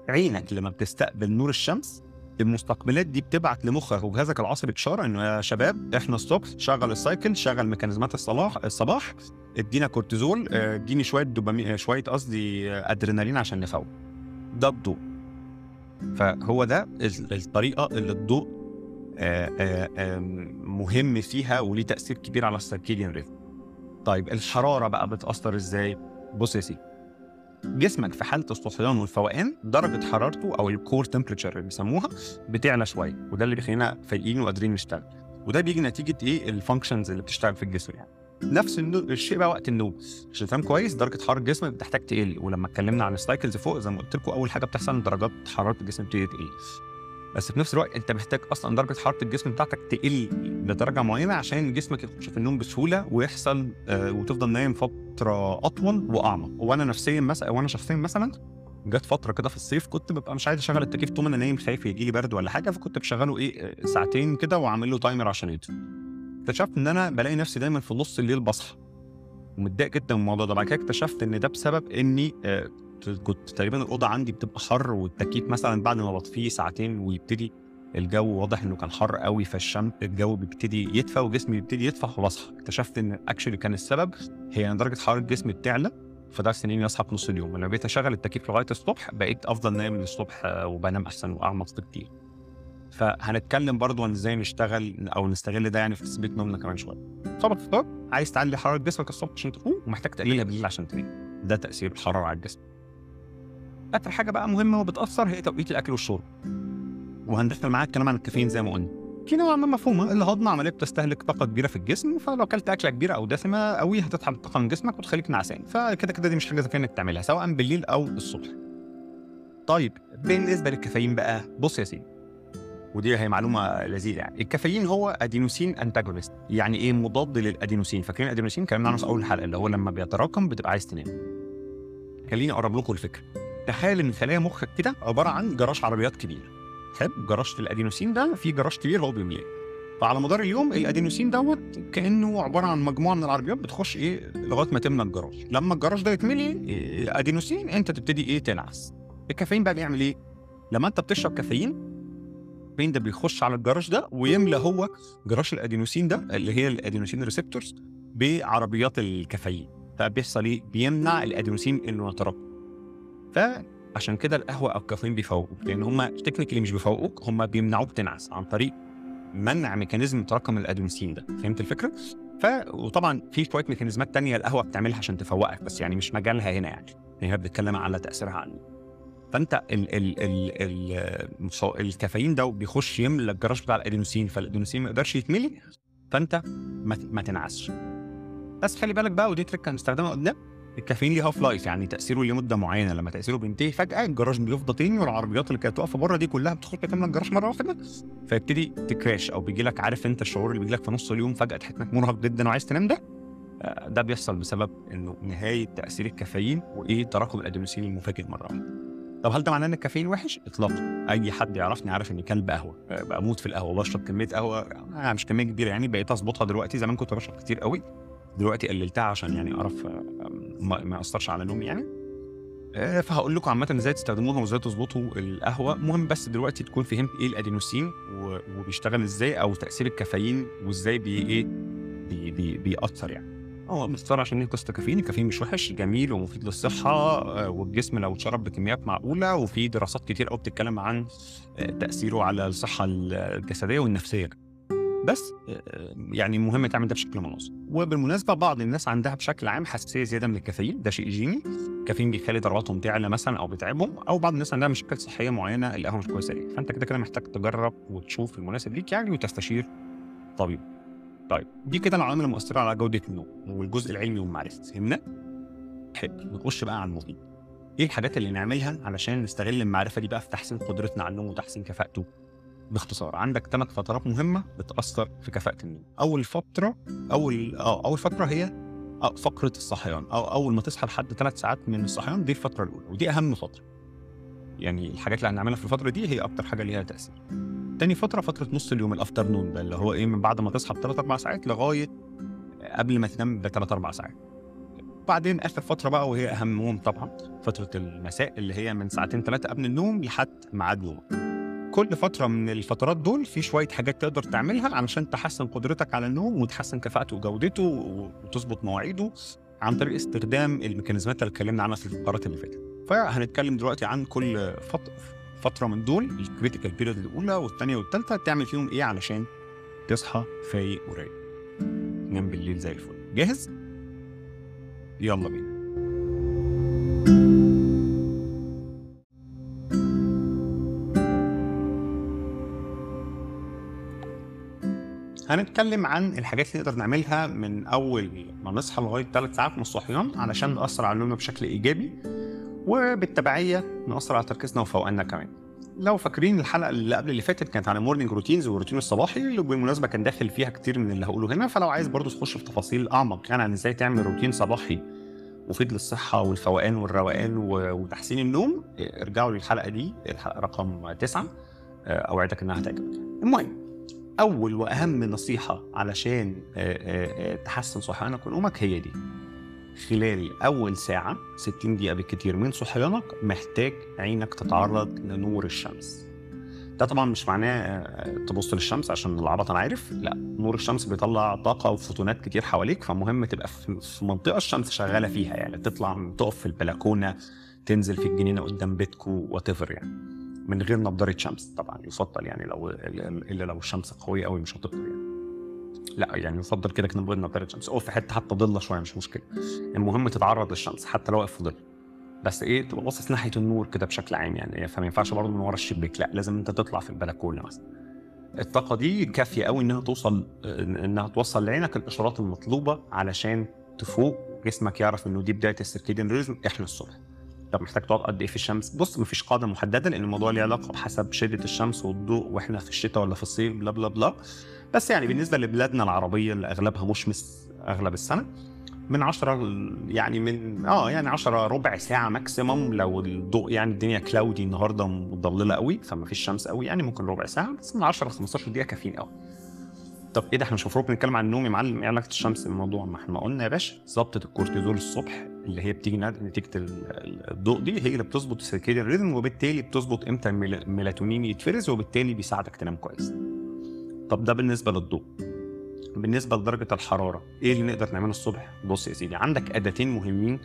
Speaker 2: عينك لما بتستقبل نور الشمس المستقبلات دي بتبعت لمخك وجهازك العصبي اشاره إنه يا شباب إحنا الصبح شغل ال cycle شغل ميكانيزمات الصباح الصباح إدينا كورتيزول آه، إديني شوية دوبامين آه، شوية قصدي آه، أدرينالين عشان نفوق. ده الضوء. فهو ده ال- الطريقة اللي الضوء مهم فيها وليه تأثير كبير على ال circadian rhythm طيب الحرارة بقى بتأثر إزاي؟ بص يا سيدي. جسمك في حالة الصحيان والفوقان درجة حرارته أو ال core temperature اللي بيسموها بتعلى شوية وده اللي بيخلينا فايقين وقادرين نشتغل. وده بيجي نتيجة إيه؟ ال functions اللي بتشتغل في الجسم يعني. نفس. الشيء بقى وقت النوم. عشان تفهم كويس درجة حرارة جسمك بتحتاج تقل ولما اتكلمنا عن ال cycles فوق زي ما قلت لكم أول حاجة بتحصل درجات حرارة الجسم بتبتدي تقل. بس في نفس الوقت انت محتاج أصلا درجة حرارة الجسم بتاعتك تقل لدرجة معينة عشان جسمك يخش في النوم بسهولة ويحصل آه وتفضل نايم فترة أطول وأعمق. وأنا نفسيا مثلا وأنا شخصيا مثلا جت فترة كده في الصيف كنت ببقى مش عايز أشغل التكييف طول ما أنا نايم خايف يجي لي برد ولا حاجة فكنت بشغله إيه آه، ساعتين كده وأعمل له تايمر عشان يطفي. اكتشفت إن أنا بلاقي نفسي دايما في نص الليل بصحى. ومتضايق جدا من الموضوع ده. بعد كده اكتشفت إن ده بسبب إني آه، كنت تقريبا الأوضة عندي بتبقى حر والتكييف مثلا بعد ما بطفيه ساعتين ويبتدي الجو واضح إنه كان حر قوي فالشمس الجو بيبتدي يدفى وجسمي بيبتدي يدفى فبصحى اكتشفت إن اكشلي كان السبب هي ان درجة حرارة جسمي بتعلى فده سنيني اصحى في نص اليوم. لما بقيت أشغل التكييف لغاية الصبح بقيت أفضل نايم للصبح وبنام أحسن وأعمق بكتير فهنتكلم برضو عن إزاي نشتغل أو نستغل ده يعني في تثبيت نومنا كمان شوية. طبعا الفطار عايز تعلي حرارة جسمك الصبح عشان تقوم ومحتاج تقللها بالليل عشان تنام. ده تأثير الحرارة على الجسم. آخر حاجة بقى مهمة وبتأثر هي توقيت الأكل والشرب. وهندخل معاك الكلام عن الكافيين زي ما قلنا. في نوع ما مفهومة. الهضم عملية بتستهلك طاقة كبيرة في الجسم فلو أكلت أكلة كبيرة أو دسمة قوي هتسحب الطاقه من جسمك وتخليك نعسان. فكده كده دي مش حاجة ذكيه إنك تعملها سواء بالليل أو الصبح. طيب بالنسبة للكافيين بقى بص يا سيدي. ودي هي معلومة لذيذة يعني. الكافيين هو أدينوسين انتاجونست يعني إيه؟ مضاد للأدينوسين. فاكرين الادينوسين اتكلمنا عنه في أول الحلقة اللي هو لما بيتراكم بتبقى عايز تنام. خليني أقرب لكم الفكرة. تخيل إن خلايا مخك كده عبارة عن جراج عربيات كبير. حلو جراج الأدينوسين ده في جراج كبير هو بيملاه. فعلى مدار اليوم الأدينوسين دوت كأنه عبارة عن مجموعة من العربيات بتخش إيه لغاية ما تملى الجراج لما الجراج ده يتملي إيه، ادينوسين أنت تبتدي إيه تنعس. الكافيين بقى بيعمل إيه؟ لما أنت بتشرب كافيين الكافيين ده بيخش على الجراج ده ويملى هو جراج الأدينوسين ده اللي هي ال adenosine receptors بعربيات الكافيين. فبيحصل إيه؟ بيمنع الأدينوسين إنه يتراكم فعشان كده القهوة أو الكافيين بيفوقوك. لأن هم technically مش بيفوقوك هم بيمنعوك تنعس عن طريق منع mechanism تراكم الادينوسين ده. فهمت الفكرة؟ ف وطبعا في شوية mechanisms تانية القهوة بتعملها عشان تفوقك بس يعني مش مجالها هنا يعني. هي بتتكلم على تأثيرها على فأنت ال ال ال ال الكافيين ده بيخش يملى الجراج بتاع الادينوسين فالادينوسين ما يقدرش يتملي فأنت ما, ما تنعسش. بس خلي بالك بقى ودي trick هنستخدمها قدام. الكافيين ليه half life يعني تأثيره لمدة معينة. لما تأثيره بينتهي فجأة الجراج بيفضى تاني والعربيات اللي كانت واقفة بره دي كلها بتخش تملى الجراج مرة واحدة فيبتدي ت crash أو بيجي لك عارف أنت الشعور اللي بيجي لك في نص اليوم فجأة تحس إنك مرهق جدا وعايز تنام ده؟ آه، ده بيحصل بسبب إنه نهاية تأثير الكافيين وإيه تراكم الأدرينالين المفاجئ مرة واحدة. طب هل ده معناه إن الكافيين وحش؟ اطلاقا. أي حد يعرفني عارف إني كلب قهوة. آه، بموت في القهوة بشرب كمية قهوة. آه مش كمية كبيرة يعني بقيت أظبطها دلوقتي. زمان كنت بشرب كتير قوي. دلوقتي قللتها عشان يعني أعرف ما ما يأثرش على نومي يعني؟ آه، فهقول لكم عامة إزاي تستخدموها وإزاي تظبطوا القهوة. مهم بس دلوقتي تكون فهمت إيه الأدينوسين وبيشتغل إزاي أو تأثير الكافيين وإزاي بي إيه بي بي بيأثر يعني. هو باختصار عشان إيه قصة الكافيين الكافيين مش وحش جميل ومفيد للصحة آه، والجسم لو اتشرب بكميات معقولة وفي دراسات كتير قوي بتتكلم عن آه، تأثيره على الصحة الجسدية والنفسية. بس آه، يعني مهم تعمل ده بشكل منظم. وبالمناسبة بعض الناس عندها بشكل عام حساسية زيادة من الكافيين ده شيء جيني. الكافيين بيخلي ضرباتهم تعلى مثلا أو بيتعبهم أو بعض الناس عندها مشاكل صحية معينة القهوة مش كويسة ليه فأنت كده كده محتاج تجرب وتشوف المناسب ليك يعني وتستشير طبيب. طيب دي كده العوامل المؤثرة على جودة النوم والجزء العلمي والمعرفي. فهمنا؟ حلو نخش بقى على المفيد. إيه الحاجات اللي نعملها علشان نستغل المعرفة دي بقى في تحسين قدرتنا على النوم وتحسين كفاءته؟ باختصار عندك ثلاث فترات مهمة بتأثر في كفاءة النوم. أول فترة أول آه أول فترة هي آه، فقرة الصحيان أو أول ما تصحى لحد ثلاث ساعات من الصحيان دي الفترة الأولى ودي أهم فترة. يعني الحاجات اللي هنعملها في الفترة دي هي أكتر حاجة ليها تأثير. تاني فترة فترة نص اليوم الافترنون ده اللي هو إيه من بعد ما تصحى بثلاث أربع ساعات لغاية قبل ما تنام بثلاث أربع ساعات. بعدين آخر فترة بقى وهي اهمهم طبعا فترة المساء اللي هي من ساعتين ثلاثة قبل النوم لحد ميعاد نومك. كل فترة من الفترات دول في شوية حاجات تقدر تعملها علشان تحسن قدرتك على النوم وتحسن كفاءته وجودته وتظبط مواعيده عن طريق استخدام ال mechanisms اللي اتكلمنا عنها في الفقرات اللي فاتت. فهنتكلم دلوقتي عن كل فت- فترة من دول ال critical period الأولى والثانية والثالثة تعمل فيهم إيه علشان تصحى فايق ورايق. تنام بالليل زي الفل. جاهز؟ يلا بينا. هنتكلم عن الحاجات اللي نقدر نعملها من أول ما نصحى لغاية ثلاث ساعات من الصحيان علشان نأثر على نومنا بشكل إيجابي وبالتبعية نأثر على تركيزنا وفوقنا كمان. لو فاكرين الحلقة اللي قبل اللي فاتت كانت عن ال morning routines والروتين الصباحي اللي بالمناسبه كان داخل فيها كتير من اللي هقوله هنا فلو عايز برضو تخش في تفاصيل أعمق يعني عن إزاي تعمل روتين صباحي مفيد للصحة والفوقان والروقان وتحسين النوم ارجعوا للحلقة دي الحلقة رقم تسعة. آه، أوعدك إنها هتعجبك. المهم أول وأهم نصيحة علشان آه، آه، آه، تحسن صحيانك ونومك هي دي. خلال أول ساعة 60 دقيقة بالكتير من صحيانك محتاج عينك تتعرض لنور الشمس. ده طبعا مش معناه تبص للشمس عشان العبط أنا عارف لا. نور الشمس بيطلع طاقة وفوتونات كتير حواليك فمهم تبقى في منطقة الشمس شغالة فيها يعني. تطلع تقف في البلكونة تنزل في الجنينة قدام بيتكو وات يعني. من غير نظاره شمس. طبعا يفضل يعني لو إلا لو الشمس قوية قوي مش هتقدر يعني. لا يعني يفضل كده كده من غير نظاره شمس. أو في حتة حتى ضله شوية مش مشكلة. المهم تتعرض للشمس حتى لو واقف في ظل. بس إيه تبقى باصص ناحية النور كده بشكل عام يعني. فما ينفعش برضه من ورا الشباك. لا لازم أنت تطلع في البلكونة مثلا. الطاقة دي كافية قوي إنها توصل إنها توصل لعينك الإشارات المطلوبة علشان تفوق. جسمك يعرف إنه دي بداية السيركيديان ريزم إحنا الصبح. طب محتاج تقعد قد إيه في الشمس؟ بص مفيش قاعدة محدده لأن الموضوع ليه علاقة بحسب شدة الشمس والضوء وإحنا في الشتاء ولا في الصيف بلا بلا بلا بس يعني بالنسبة لبلادنا العربية اللي أغلبها مشمس أغلب السنة من 10 يعني من آه يعني 10 ربع ساعة maximum لو الضوء يعني الدنيا cloudy النهارده مضلمة قوي فما فيش شمس قوي يعني ممكن ربع ساعة بس من 10 ل 15 دقيقة كافيين قوي. طب إيه ده إحنا مش المفروض بنتكلم عن النوم يا معلم؟ إيه علاقة الشمس بالموضوع؟ ما إحنا قلنا يا باشا ظبطه الكورتيزول الصبح اللي هي بتيجي نتيجة الضوء دي هي اللي بتظبط ال circadian rhythm وبالتالي بتظبط إمتى الميلاتونين يتفرز وبالتالي بيساعدك تنام كويس. طب ده بالنسبة للضوء. بالنسبة لدرجة الحرارة إيه اللي نقدر نعمله الصبح؟ بص يا سيدي عندك أداتين مهمين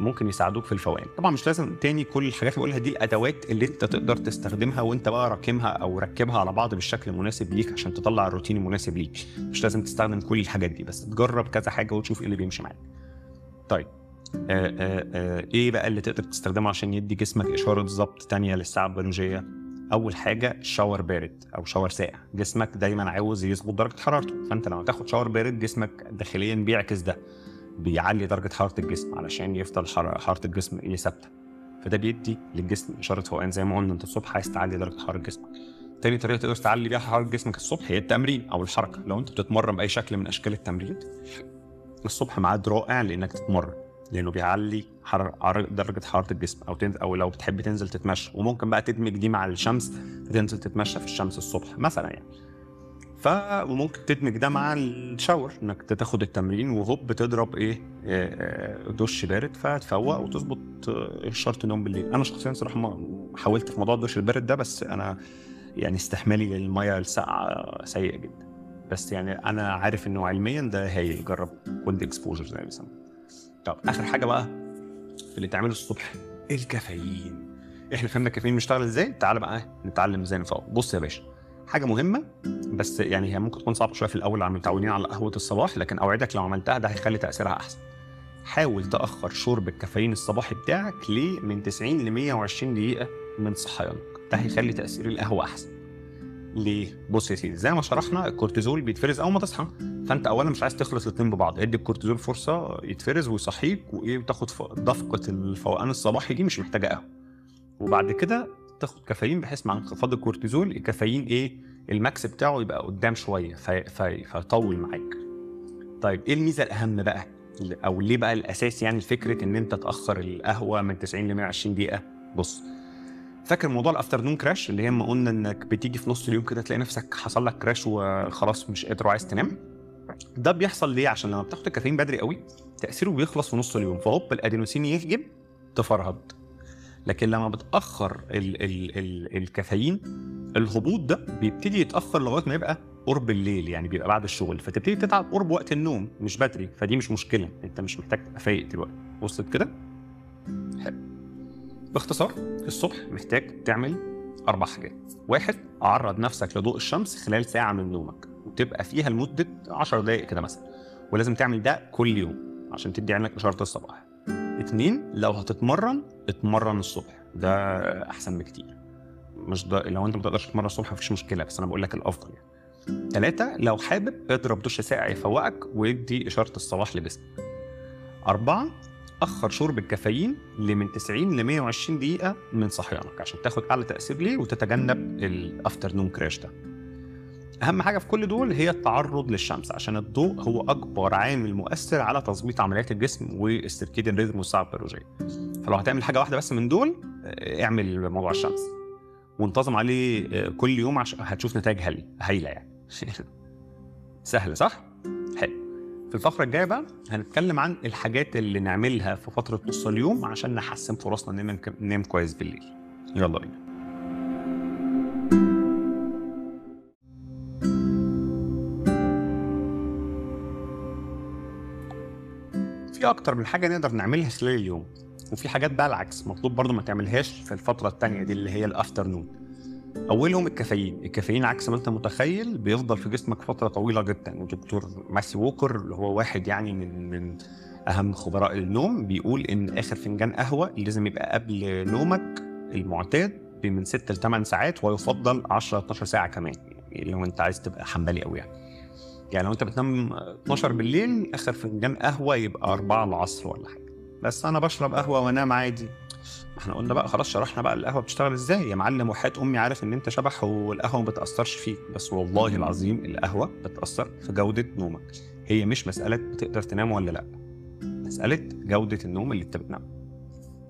Speaker 2: ممكن يساعدوك في الفوقان طبعا مش لازم تاني كل الحاجات اللي بقولها دي الادوات اللي انت تقدر تستخدمها وانت بقى راكمها أو ركبها على بعض بالشكل المناسب ليك عشان تطلع الروتين المناسب ليك. مش لازم تستخدم كل الحاجات دي بس تجرب كذا حاجة وتشوف إيه اللي بيمشي معاك. طيب إيه بقى اللي تقدر تستخدمه عشان يدي جسمك إشارة ضبط تانية للساعة البيولوجيه أول حاجة شاور بارد أو شاور ساقع. جسمك دايما عاوز يظبط درجة حرارته فأنت لما تاخد شاور بارد جسمك داخليا بيعكس ده بيعلي درجة حرارة الجسم علشان يفضل حرارة الجسم إيه ثابتة. فده بيدي للجسم إشارة فوقان زي ما قلنا أنت الصبح عايز تعلي درجة حرارة جسمك. تاني طريقة تقدر تعلي بيها حرارة جسمك الصبح هي التمرين أو الحركة. لو أنت بتتمرن بأي شكل من أشكال التمرين الصبح ميعاد رائع لإنك تتمرن. لأنه بيعلي حرارة درجة حرارة الجسم أو تنزل أو لو بتحب تنزل تتمشى. وممكن بقى تدمج دي مع الشمس تنزل تتمشى في الشمس الصبح مثلا يعني. ف وممكن تدمج ده مع ال shower إنك تاخد التمرين وهوب تضرب إيه دش بارد فتفوق وتظبط شرط النوم بالليل. أنا شخصيا صراحة ما حاولت في موضوع الدش البارد ده بس أنا يعني استحمالي للمية الساقعة سيء جدا. بس يعني أنا عارف إنه علميا ده هايل جرب cold exposure زي ما بيسموه. طب آخر حاجة بقى في اللي تعمله الصبح الكافيين. إحنا فهمنا الكافيين بيشتغل إزاي؟ تعال بقى نتعلم إزاي نفوق. بص يا باشا حاجة مهمة بس يعني هي ممكن تكون صعبة شوية في الأول عم متعودين على قهوة الصباح لكن أوعدك لو عملتها ده هيخلي تأثيرها أحسن. حاول تأخر شرب الكافيين الصباحي بتاعك ليه من 90 ل 120 دقيقة من صحيانك. ده هيخلي تأثير القهوة أحسن. ليه؟ بص يا سيدي زي ما شرحنا الكورتيزول بيتفرز أول ما تصحى فأنت اولا مش عايز تخلص الاثنين ببعض ادي الكورتيزول فرصة يتفرز ويصحيك وإيه وتاخد دفقة الفوقان الصباحي دي مش محتاجة قهوة. وبعد كده تاخد كافيين بحيث مع انخفاض الكورتيزول الكافيين إيه ال max بتاعه يبقى قدام شوية في في فيطول معاك. طيب إيه الميزة الأهم بقى؟ أو ليه بقى الأساس يعني فكرة إن أنت تأخر القهوة من 90 ل 120 دقيقة؟ بص فاكر موضوع ال afternoon crash اللي هي ما قلنا إنك بتيجي في نص اليوم كده تلاقي نفسك حصل لك crash وخلاص مش قادر وعايز تنام؟ ده بيحصل ليه؟ عشان لما بتاخد الكافيين بدري قوي تأثيره بيخلص في نص اليوم فهوب الادينوسين يهجم تفرهد. لكن لما بتأخر ال ال ال الكافيين الهبوط ده بيبتدي يتأخر لغاية ما يبقى قرب الليل يعني بيبقى بعد الشغل فتبتدي تتعب قرب وقت النوم مش بدري فدي مش مشكلة أنت مش محتاج تبقى فايق دلوقتي. وصلت كده؟ باختصار الصبح محتاج تعمل أربع حاجات. واحد عرض نفسك لضوء الشمس خلال ساعة من نومك وتبقى فيها لمدة 10 دقائق كده مثلا. ولازم تعمل ده كل يوم عشان تدي عينك إشارة الصباح. اتنين لو هتتمرن اتمرن الصبح. ده أحسن بكتير. مش ده لو أنت ما تقدرش تتمرن الصبح مفيش مشكلة بس أنا بقول لك الأفضل يعني. ثلاثة لو حابب اضرب دش ساقع يفوقك ويدي إشارة الصباح لجسمك. أربعة أخر شرب الكافيين لمن 90 ل 120 دقيقة من صحيانك عشان تاخد أعلى تأثير ليه وتتجنب الأفترنون كراش ده. أهم حاجة في كل دول هي التعرض للشمس عشان الضوء هو أكبر عامل مؤثر على تظبيط عمليات الجسم والسيركيديان ريزم والساعة البيولوجية. فلو هتعمل حاجة واحدة بس من دول اعمل موضوع الشمس. وانتظم عليه كل يوم عشان هتشوف نتائج هايلة يعني. [laughs] سهل صح؟ الفقرة الجاية بقى هنتكلم عن الحاجات اللي نعملها في فترة نص اليوم عشان نحسن فرصنا ننام ننام كويس بالليل. يلا بينا. في أكتر من حاجة نقدر نعملها خلال اليوم وفي حاجات بقى العكس مطلوب برضو ما تعملهاش في الفترة التانية دي اللي هي الأفترنون. أولهم الكافيين. الكافيين عكس ما أنت متخيل بيفضل في جسمك فترة طويلة جدا. ودكتور ماسي ووكر اللي هو واحد يعني من من أهم خبراء النوم بيقول إن آخر فنجان قهوة لازم يبقى قبل نومك المعتاد من 6 ل 8 ساعات ويفضل 10 12 ساعة كمان. يعني لو أنت عايز تبقى حنبلي قوي يعني. يعني لو أنت بتنام 12 بالليل آخر فنجان قهوة يبقى 4 العصر ولا حاجة. بس أنا بشرب قهوة وأنام عادي. إحنا قلنا بقى خلاص شرحنا بقى القهوة بتشتغل إزاي. يا معلم وحياة أمي عارف إن أنت شبح والقهوة ما بتأثرش فيك. بس والله العظيم القهوة بتأثر في جودة نومك. هي مش مسألة بتقدر تنام ولا لأ. مسألة جودة النوم اللي أنت بتنام.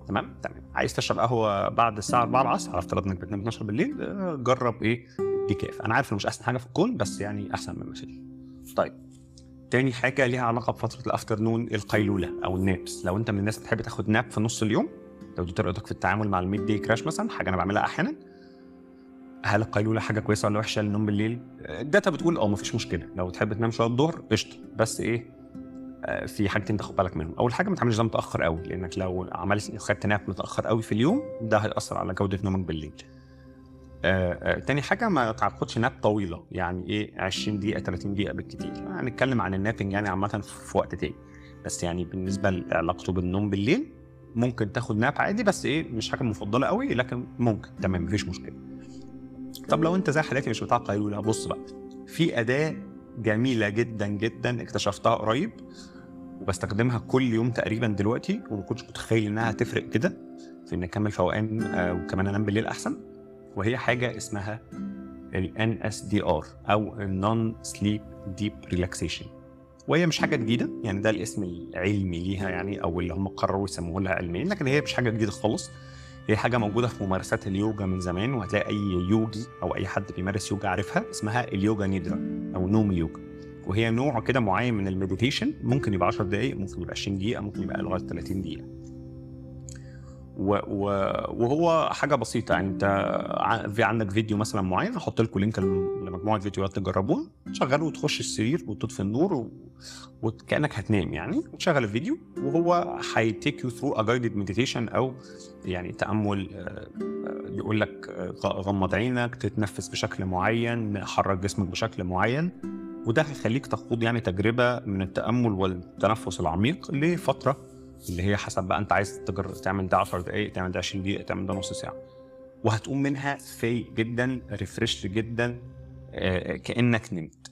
Speaker 2: تمام؟ تمام. عايز تشرب قهوة بعد الساعة 4 العصر؟ على افتراض إنك بتنام 12 بالليل؟ آه، جرب إيه؟ decaf أنا عارف انه مش أحسن حاجة في الكون بس يعني أحسن من مفيش طيب. تاني حاجة ليها علاقة بفترة ال afternoon القيلولة أو ال naps. لو أنت من الناس بتحب تاخد nap في نص اليوم لو دي طريقتك في التعامل مع ال mid day crash مثلا حاجة أنا بعملها أحيانا. هل القيلوله حاجة كويسة ولا وحشة للنوم بالليل؟ ال data بتقول أه مفيش مشكلة. لو تحب تنام شوية الظهر قشطة. بس إيه؟ آه، في حاجتين تاخد بالك منهم. أول حاجة ما تعملش ده متأخر قوي لأنك لو عملت خدت ناب متأخر قوي في اليوم ده هيأثر على جودة نومك بالليل. آه، آه، تاني حاجة ما تاخدش ناب طويلة يعني إيه؟ 20 دقيقة 30 دقيقة بالكتير. هنتكلم عن النابنج يعني عامة في وقت تاني. بس يعني بالنسبة لعلاقته بالنوم بالليل ممكن تاخد ناب عادي بس إيه مش حاجة مفضلة قوي لكن ممكن. تمام مفيش مشكلة. طب لو أنت زي حالاتي مش بتاع قيلوله بص بقى. في أداة جميلة جدا جدا اكتشفتها قريب وبستخدمها كل يوم تقريبا دلوقتي وما كنتش متخيل إنها هتفرق كده في إن أكمل فوقان آه، وكمان أنام بالليل أحسن. وهي حاجة اسمها ال NSDR أو Non Sleep Deep Relaxation. وهي مش حاجة جديدة؟ يعني ده الاسم العلمي ليها يعني أو اللي هم قرروا يسموه لها علميا لكن هي مش حاجة جديدة خالص. هي حاجة موجودة في ممارسات اليوجا من زمان وهتلاقي أي يوجي أو أي حد بيمارس يوجا عارفها اسمها اليوجا نيدرا أو نوم اليوجا. وهي نوع كده معين من ال meditation ممكن يبقى 10 دقائق ممكن يبقى 20 دقيقة ممكن يبقى لغايه 30 دقيقة. وهو حاجة بسيطة. يعني انت في عندك فيديو مثلا معين هحط لكم link لم- لمجموعة فيديوهات تجربوها تشغله وتخش السرير وتطفي النور و... وكأنك هتنام يعني. وتشغل الفيديو وهو هي take you through a guided meditation أو يعني تأمل آه، آه، يقول لك آه، غمض عينك تتنفس بشكل معين حرك جسمك بشكل معين. وده هيخليك تخوض يعني تجربة من التأمل والتنفس العميق لفترة اللي هي حسب بقى انت عايز تجر... تعمل ده 10 دقائق تعمل ده 20 دقيقة تعمل ده نص ساعة. وهتقوم منها فايق جدا refreshed جدا كأنك نمت.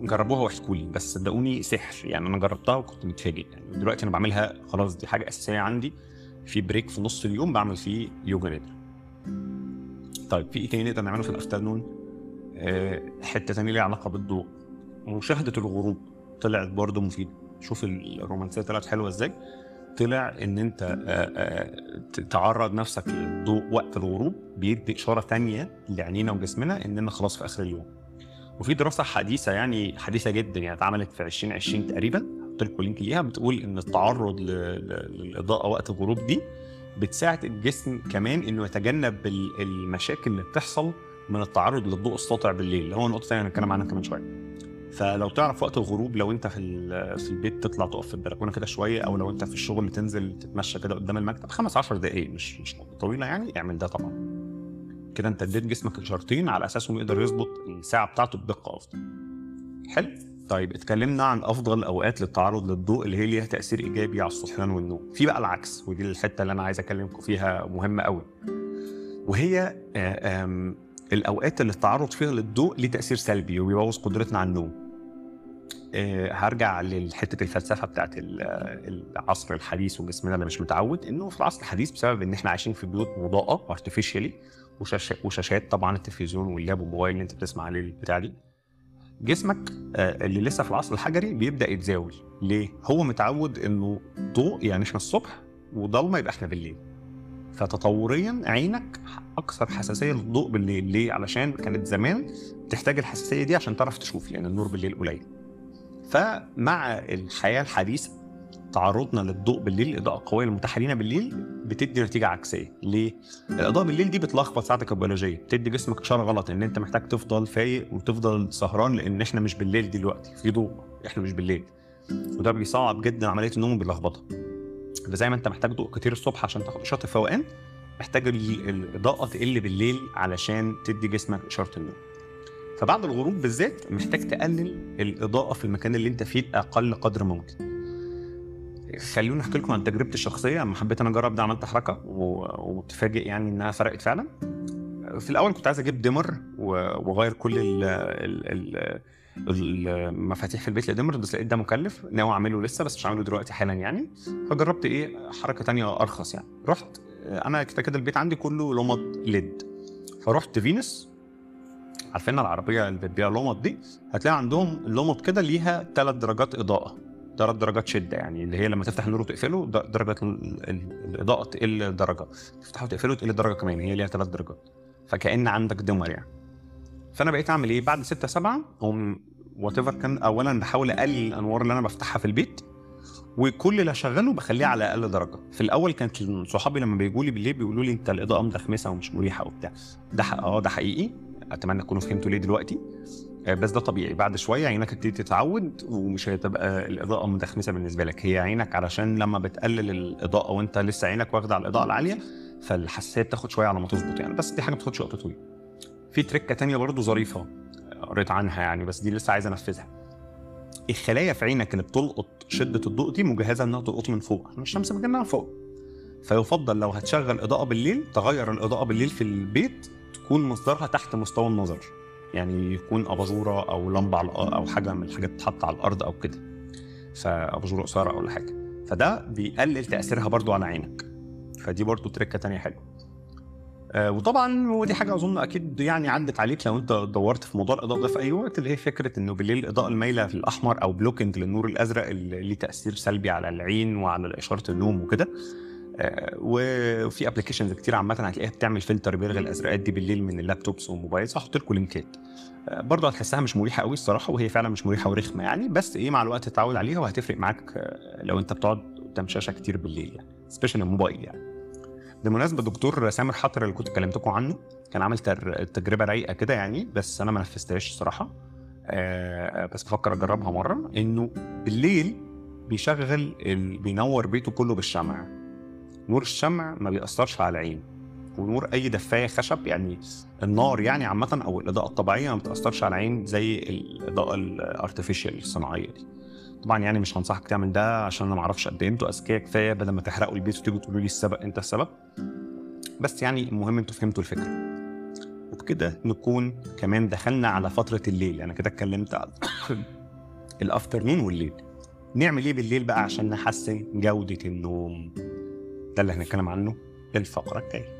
Speaker 2: جربوها واحكوا لي بس صدقوني سحر. يعني أنا جربتها وكنت متفاجئ. يعني دلوقتي أنا بعملها خلاص دي حاجة أساسية عندي. في break في نص اليوم بعمل فيه yoga nidra. طيب في إيه تاني نقدر نعمله في ال afternoon حتة تانية ليها علاقة بالضوء. مشاهدة الغروب طلعت برضه مفيدة. شوف الرومانسية طلعت حلوة إزاي. طلع إن أنت آه، آه، تعرض نفسك للضوء وقت الغروب بيدي إشارة تانية لعينينا وجسمنا إننا خلاص في آخر اليوم. وفي دراسة حديثة يعني حديثة جدا يعني اتعملت في 2020 تقريبا هحط لكم link ليها بتقول إن التعرض للاضاءه وقت الغروب دي بتساعد الجسم كمان إنه يتجنب ال- المشاكل اللي بتحصل من التعرض للضوء الساطع بالليل. اللي هو نقطة ثانية هنتكلم عنها كمان شوية. فلو تعرف وقت الغروب لو انت في في البيت تطلع تقف في البلكونة كده شوية أو لو انت في الشغل تنزل تتمشى كده قدام المكتب خمس 10 دقائق مش مش طويلة يعني اعمل ده طبعا. كده انت اديت جسمك اشارتين على اساسهم يقدر يظبط الساعة بتاعته بدقة أفضل. حلو. طيب اتكلمنا عن أفضل الاوقات للتعرض للضوء اللي هي ليها تأثير إيجابي على الصحيان والنوم. في بقى العكس ودي الحتة اللي أنا عايز أكلمكم فيها مهمة قوي وهي آه، الأوقات اللي التعرض فيها للضوء ليه تأثير سلبي وبيبوظ قدرتنا على النوم. آه، هرجع لحتة الفلسفة بتاعت ال- العصر الحديث وجسمنا اللي مش متعود إنه في العصر الحديث بسبب إن إحنا عايشين في بيوت مضاءة ارتفيشالي وشاشات طبعا التلفزيون واللاب والموبايل اللي أنت بتسمع عليه البتاع دي. جسمك آه، اللي لسه في العصر الحجري بيبدأ يتزاول. ليه؟ هو متعود إنه ضوء يعني إحنا الصبح وضلمة يبقى إحنا بالليل. فتطوريا عينك أكثر حساسية للضوء بالليل. ليه؟ علشان كانت زمان تحتاج الحساسية دي عشان تعرف تشوف لأن النور بالليل قليل. فمع الحياة الحديثة تعرضنا للضوء بالليل الإضاءة القوية المتاحه لينا بالليل بتدي نتيجة عكسية. ليه؟ الإضاءة بالليل دي بتلخبط ساعتك البيولوجية بتدي جسمك اشاره غلط إن أنت محتاج تفضل فايق وتفضل سهران لأن إحنا مش بالليل دلوقتي في ضوء إحنا مش بالليل. وده بيصعب جدا عملية النوم وبيلخبطها فزي ما انت محتاج ضوء كتير الصبح عشان تاخد اشاره الفوقان محتاج ال- الإضاءة تقل بالليل علشان تدي جسمك إشارة النوم. فبعد الغروب بالذات محتاج تقلل الإضاءة في المكان اللي انت فيه باقل قدر ممكن. خلوني أحكي لكم عن تجربتي الشخصية. لما حبيت أنا أجرب ده عملت حركة و- ومتفاجئ يعني إنها فرقت فعلا. في الأول كنت عايز أجيب ديمر وأغير كل ال ال ال المفاتيح في البيت ل dimmer بس لقيت ده مكلف ناوي أعمله لسه بس مش هعمله دلوقتي حالا يعني. فجربت إيه حركة تانية أرخص يعني. رحت أنا كده كده البيت عندي كله لمض LED. فرحت فينيس عارفين العربية اللي بتبيع لمض دي؟ هتلاقي عندهم لمض كده ليها ثلاث درجات إضاءة. ثلاث درجات شدة يعني اللي هي لما تفتح النور وتقفله درجة ال- ال- الإضاءة تقل درجة. تفتحه وتقفله تقل درجة كمان هي ليها ثلاث درجات. فكأن عندك دمر يعني. فأنا بقيت أعمل إيه؟ بعد 6 7 أقوم وات كان اولا بحاول أقلل الأنوار اللي أنا بفتحها في البيت وكل اللي أشغله بخليه على أقل درجة. في الأول كانت صحابي لما بيجوا لي بالليل بيقولوا لي أنت الإضاءة مدخمسه ومش مريحة وبتاع. ده آه ده حقيقي. أتمنى تكونوا فهمتوا ليه دلوقتي. آه، بس ده طبيعي. بعد شوية عينك هتبتدي تتعود ومش هتبقى الإضاءة مدخمسه بالنسبة لك. هي عينك علشان لما بتقلل الإضاءة وأنت لسه عينك واخدة على الإضاءة العالية فالحساسية بتاخد شوية على ما تظبط يعني. بس دي حاجة ما بتاخدش وقت طويل. في تريكه تانية برضو ظريفة قريت عنها يعني بس دي لسه عايز أنفذها. الخلايا في عينك اللي بتلقط شدة الضوء دي مجهزة إنها تلقط من فوق عشان الشمس مكانها فوق. فيفضل لو هتشغل إضاءة بالليل تغير الإضاءة بالليل في البيت تكون مصدرها تحت مستوى النظر. يعني يكون أباجورة أو لمبة على أو حاجة من الحاجات تتحط على الأرض أو كده. فأباجورة قصيرة ولا حاجة. فده بيقلل تأثيرها برضو على عينك. فدي برضو trick ة تانية حلوة. وطبعا ودي حاجة أظن أكيد يعني عدت عليك لو أنت دورت في موضوع الإضاءة ده في أي وقت اللي هي فكرة إنه بالليل الإضاءة المايلة في الأحمر أو blocking للنور الأزرق اللي ليه تأثير سلبي على العين وعلى إشارة النوم وكده. آه، وفي applications كتير عامة هتلاقيها بتعمل فلتر بيلغي الأزرقات دي بالليل من ال laptops وال mobiles هحط لكم لينكات. آه، برضه هتحسها مش مريحة قوي الصراحة وهي فعلا مش مريحة ورخمة يعني بس إيه مع الوقت تتعود عليها وهتفرق معاك آه، لو أنت بتقعد قدام شاشة كتير بالليل يعني special الموبايل يعني. بالمناسبه دكتور سامر حطر اللي كنت كلمتكم عنه كان عامل تجربة رايقة كده يعني بس أنا ما نفذتهاش الصراحة. آه، بس بفكر أجربها مرة. إنه بالليل بيشغل ال... بينور بيته كله بالشمع. نور الشمع ما بيأثرش على العين. ونور أي دفاية خشب يعني النار يعني عامة أو الإضاءة الطبيعية ما بتأثرش على العين زي الإضاءة ال artificial الصناعية دي. طبعا يعني مش هنصحك تعمل ده عشان أنا ما أعرفش قد إيه. أنتوا أذكياء كفاية بدل ما تحرقوا البيت وتيجوا تقولوا لي السبب أنت السبب بس يعني المهم أنتوا فهمتوا الفكرة. وبكده نكون كمان دخلنا على فترة الليل. أنا كده اتكلمت على [coughs] الأفترنون والليل. نعمل إيه بالليل بقى عشان نحسن جودة النوم؟ ده اللي هنتكلم عنه الفقره الجاية.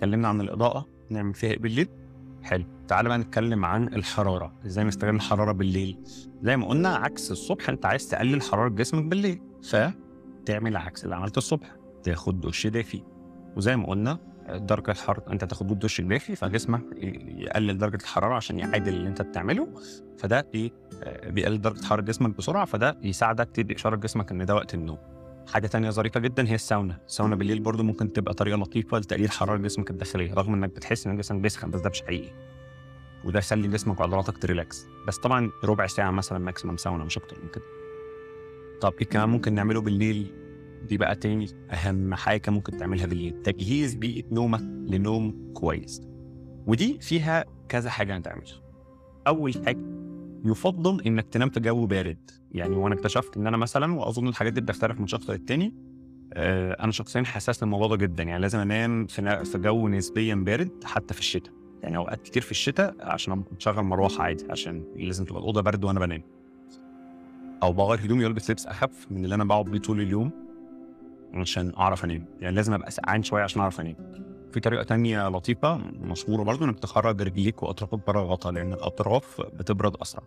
Speaker 2: اتكلمنا عن الإضاءة نعمل فيها إيه بالليل؟ حلو. تعالى بقى نتكلم عن الحرارة إزاي نستغل الحرارة بالليل؟ زي ما قلنا عكس الصبح أنت عايز تقلل حرارة جسمك بالليل فتعمل عكس اللي عملته الصبح تاخد دش دافي. وزي ما قلنا درجة الحراره أنت تاخد دش دافي فجسمك يقلل درجة الحرارة عشان يعادل اللي أنت بتعمله فده إيه؟ آه، بيقلل درجة حرارة جسمك بسرعة فده يساعدك تدي إشارة لجسمك إن ده وقت النوم. حاجة تانية ظريفة جدا هي الساونا. الساونا بالليل برضو ممكن تبقى طريقة لطيفة لتقليل حرارة جسمك الداخلية رغم إنك بتحس إن جسمك بيسخن بس ده مش حقيقي. وده يخلي جسمك وعضلاتك ت relax. بس طبعا ربع ساعة مثلا maximum ساونا مش أكتر من كده. طب إيه كمان ممكن نعمله بالليل؟ دي بقى تاني أهم حاجة ممكن تعملها بالليل تجهيز بيئة نومك لنوم كويس. ودي فيها كذا حاجة هتعملها. أول حاجة يفضل إنك تنام في جو بارد. يعني وأنا اكتشفت إن أنا مثلا وأظن الحاجات دي بتختلف من شخص للتاني آه، أنا شخصيا حساس للموضوع ده جدا. يعني لازم أنام في في جو نسبيا بارد حتى في الشتاء. يعني أوقات كتير في الشتاء عشان أنا بشغل مروحة عادي عشان لازم تبقى الأوضة برد وأنا بنام. أو بغير هدومي وألبس لبس أخف من اللي أنا بقعد بيه طول اليوم عشان أعرف أنام. يعني لازم أبقى سقعان شوية عشان أعرف أنام. في طريقة تانية لطيفة مشهورة برضو إنك تخرج رجليك واطرافك بره الغطا لأن الأطراف بتبرد أسرع.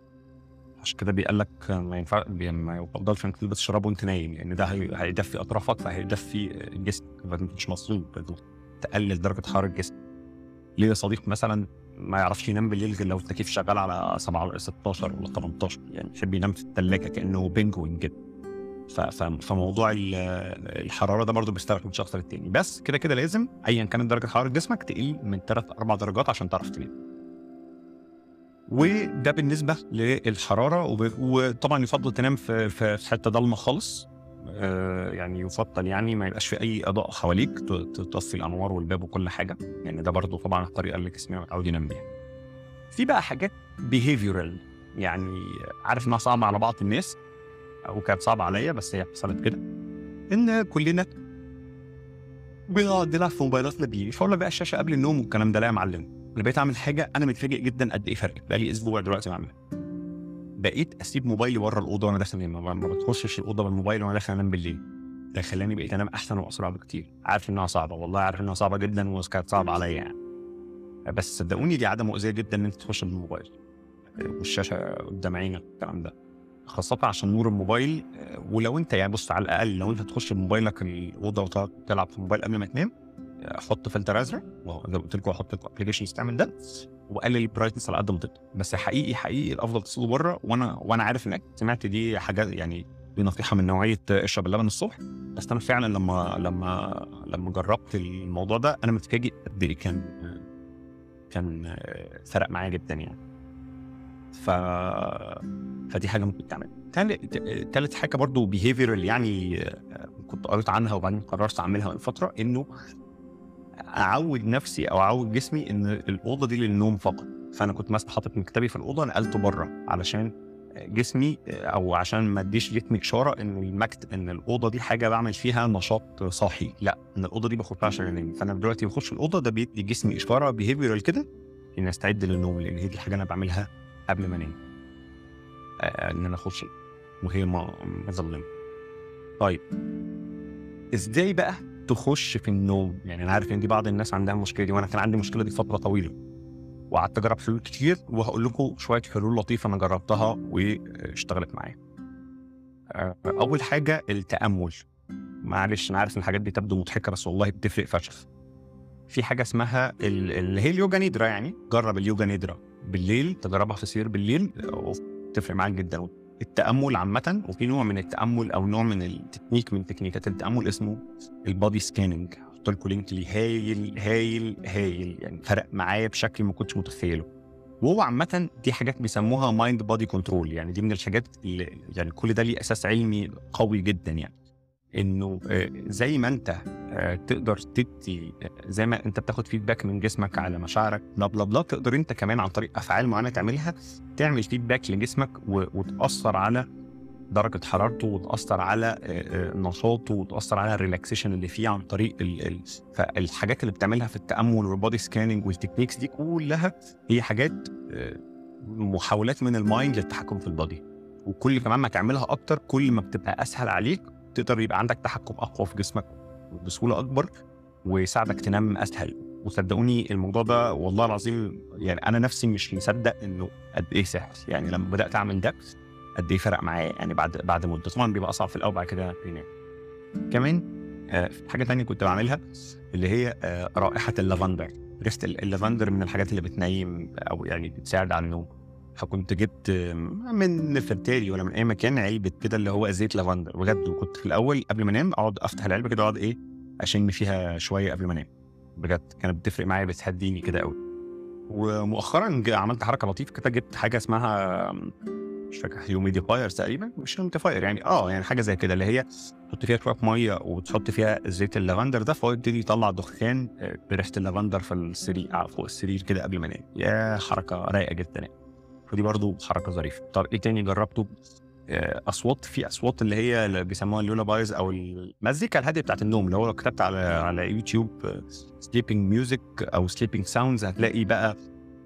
Speaker 2: عشان كده بيقول لك ما ينفع ما يفضلش إنك تلبس شراب وأنت نايم لأن ده هي- هيدفي أطرافك فهيدفي جسمك مش مصلوب تقلل درجة حرارة الجسم ليه صديق مثلا ما يعرفش ينام بالليل غير لو التكييف شغال على 7 16 ولا 18 يعني يحب ينام في الثلاجه كأنه بينجوين كده فموضوع ال- الحرارة ده برضه بيختلف من شخص للتاني. بس كده كده لازم ايا كانت درجة حرارة جسمك تقل من 3 4 درجات عشان تعرف تنام. وده بالنسبة للحرارة وطبعا يفضل تنام في في حتة ضلمة خالص. آه، يعني يفضل يعني ما يبقاش في أي أضاءة حواليك تطفي الأنوار والباب وكل حاجة. يعني ده برضه طبعا الطريقة اللي جسمي متعود ينام بيها. في بقى حاجات behavioral يعني عارف إنها صعبة على بعض الناس. أو كانت صعبة عليا بس هي حصلت كده. إن كلنا بنقعد نلعب في موبايلاتنا بيه فولا بقى الشاشة قبل النوم والكلام ده لا يا معلم. أنا بقيت أعمل حاجة أنا متفاجئ جدا قد إيه فرق بقالي أسبوع دلوقتي بعملها. بقيت أسيب موبايلي بره الأوضة وأنا داخل ما بخشش الأوضة بالموبايل وأنا داخل أنام بالليل. ده خلاني بقيت أنام أحسن وأسرع بكتير. عارف إنها صعبة والله عارف إنها صعبة جدا وكانت صعبة عليا يعني. بس صدقوني دي عادة مؤذية جدا إن أنت تخش بالموبايل. والشاشة قدام عينك الكلام ده. خاصة عشان نور الموبايل آه، ولو انت يعني بص على الأقل لو انت تخش بموبايلك الأوضة وتقعد تلعب في الموبايل قبل ما تنام آه، حط فلتر أزرق زي ما قلت لكم أحط لكم applications تعمل ده وقلل ال brightness على قد ما تقدر. بس حقيقي حقيقي الأفضل تفصله بره وأنا وأنا عارف إنك سمعت دي حاجات يعني دي نصيحة من نوعية آه، اشرب اللبن الصبح. بس أنا فعلا لما لما لما جربت الموضوع ده أنا متفاجئ قد إيه كان كان آه، فرق معايا جدا يعني. ف فدي حاجة ممكن تعمل تالت حاجة برضو behavioral يعني آه، كنت قريت عنها وبعدين قررت أعملها من فترة إنه أعود نفسي أو أعود جسمي إن الأوضة دي للنوم فقط. فأنا كنت مثلا حاطط مكتبي في الأوضة نقلته بره علشان جسمي أو عشان ما أديش جسمي إشارة إن المكتب إن الأوضة دي حاجة بعمل فيها نشاط صاحي لا إن الأوضة دي بخش عشان انام فأنا دلوقتي بخش الأوضة ده بيدي جسمي إشارة behavioral كده إني أستعد للنوم لأن هي دي الحاجة أنا بعملها قبل ما انام. آه، ان أنا اخش وهي مظلمه طيب. إزاي بقى تخش في النوم؟ يعني أنا عارف ان دي بعض الناس عندها المشكلة دي وأنا كان عندي المشكلة دي فترة طويلة. وقعدت اجرب حلول كتير وهقول لكم شوية حلول لطيفة أنا جربتها واشتغلت معايا آه، اول حاجة التأمل. معلش أنا عارف إن الحاجات دي تبدو مضحكة بس والله بتفرق فشخ. في حاجة اسمها ال- اللي هي اليوجا نيدرا يعني. جرب اليوجا نيدرا. بالليل تجربها في السرير بالليل وتفرق معاك جدا. التأمل عامه وفي نوع من التأمل أو نوع من التكنيك من تكنيكات التأمل اسمه ال body scanning هحط لكم link ليه. هايل هايل هايل. يعني فرق معايا بشكل ما كنتش متخيله. وهو عامة دي حاجات بيسموها mind body control يعني دي من الحاجات اللي يعني كل ده ليه أساس علمي قوي جدا يعني. إنه آه، زي ما أنت آه، تقدر تدي آه، زي ما أنت بتاخد feedback من جسمك على مشاعرك bla bla bla تقدر أنت كمان عن طريق أفعال معينة تعملها تعمل feedback لجسمك وتأثر على درجة حرارته وتأثر على نشاطه وتأثر على ال relaxation اللي فيه عن طريق ال ال فالحاجات اللي بتعملها في التأمل وال body scanning وال techniques دي كلها هي حاجات محاولات من ال mind للتحكم في ال body وكل كمان ما تعملها أكتر كل ما بتبقى أسهل عليك تقدر يبقى عندك تحكم أقوى في جسمك بسهولة أكبر ويساعدك تنام أسهل. وصدقوني الموضوع ده والله العظيم يعني أنا نفسي مش مصدق إنه قد إيه سهل يعني لما بدأت أعمل ده قد إيه فرق معايا. يعني بعد بعد مدة. طبعا بيبقى أصعب في الأول بعد كده بينام. كمان آه، حاجة تانية كنت بعملها اللي هي آه، رائحة اللافندر. ريحة ال- اللافندر من الحاجات اللي بتنيم أو يعني بتساعد على النوم. فكنت جبت آه، من نفرتاري ولا من أي مكان علبة كده اللي هو زيت لافندر. بجد وكنت في الأول قبل ما أنام أقعد أفتح العلبة كده اقعد إيه أشم فيها شوية قبل ما أنام. بجد كانت بتفرق معايا بتهديني كده قوي ومؤخرا عملت حركة لطيفة كده جبت حاجة اسمها مش فاكر humidifier تقريبا مش humidifier يعني آه يعني حاجة زي كده اللي هي تحط فيها شوية مية وتحط فيها زيت اللافندر ده فهو يبتدي يطلع دخان آه، بريحة اللافندر في السرير آه، فوق السرير كده قبل ما أنام. يا حركة رايقة جدا يعني. فدي برضو حركة ظريفة. طب إيه تاني جربته؟ آه، أصوات في أصوات اللي هي اللي بيسموها ال lullabies أو المزيكا الهادية بتاعت النوم هو لو كتبت على على يوتيوب sleeping music أو sleeping sounds هتلاقي بقى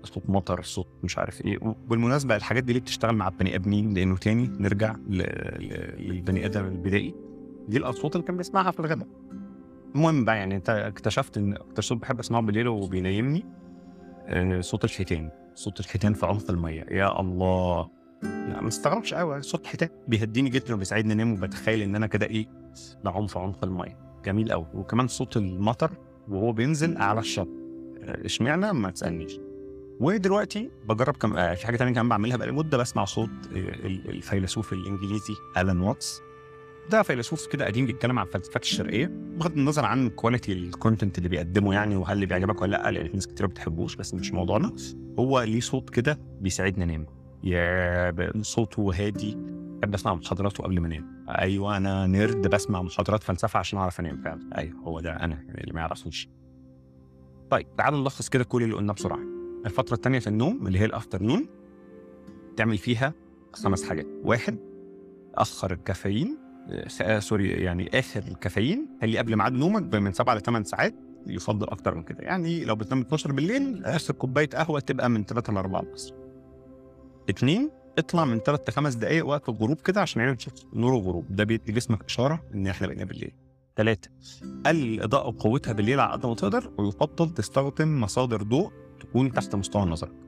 Speaker 2: صوت مطر صوت مش عارف إيه. وبالمناسبة الحاجات دي ليه بتشتغل مع البني آدمين؟ لأنه تاني نرجع للبني آدم البدائي. دي الأصوات اللي كان بيسمعها في الغابة. المهم بقى يعني أنت اكتشفت إن أكتر صوت بحب أسمعه بالليل وبينيمني آه، صوت الحيتان صوت الحيتان في عمق المية. يا الله. لا ما استغربش قوي صوت حيتان بيهديني جدا وبيساعدني أنام وبتخيل إن أنا كده إيه بعوم في عمق المية. جميل قوي وكمان صوت المطر وهو بينزل على الشط. آه، اشمعنى؟ ما تسألنيش. ودلوقتي بجرب كم آه، في حاجة تانية كمان بعملها بقالي مده بسمع صوت ال- الفيلسوف الإنجليزي ألان واتس. ده فيلسوف كده قديم بيتكلم عن الفلسفات الشرقية بغض النظر عن quality ال content اللي بيقدمه يعني وهل اللي بيعجبك ولا لأ لأن ناس كتير ما بتحبوش بس مش موضوعنا هو ليه صوت كده بيساعدني أنام. يا صوته هادي. بحب أسمع محاضراته قبل ما أنام. أيوه أنا nerd بسمع محاضرات فلسفة عشان أعرف أنام فعلا. أيوه هو ده أنا اللي ما يعرفنيش طيب تعالوا نلخص كده كل اللي قلناه بسرعة. الفترة الثانية في النوم اللي هي ال afternoon تعمل فيها خمس حاجات. واحد أخر الكافيين. sorry يعني آخر الكافيين خلي قبل ميعاد نومك من 7 ل 8 ساعات يفضل أكتر من كده. يعني لو بتنام 12 بالليل آخر كوباية قهوة تبقى من 3 ل 4 العصر. اتنين اطلع من ثلاث لخمس دقائق وقت الغروب كده عشان عينك تشوف نور الغروب ده بيدي جسمك إشارة إن إحنا بقينا بالليل. ثلاثة قلل الإضاءة وقوتها بالليل على قد ما تقدر ويفضل تستخدم مصادر ضوء تكون تحت مستوى نظرك.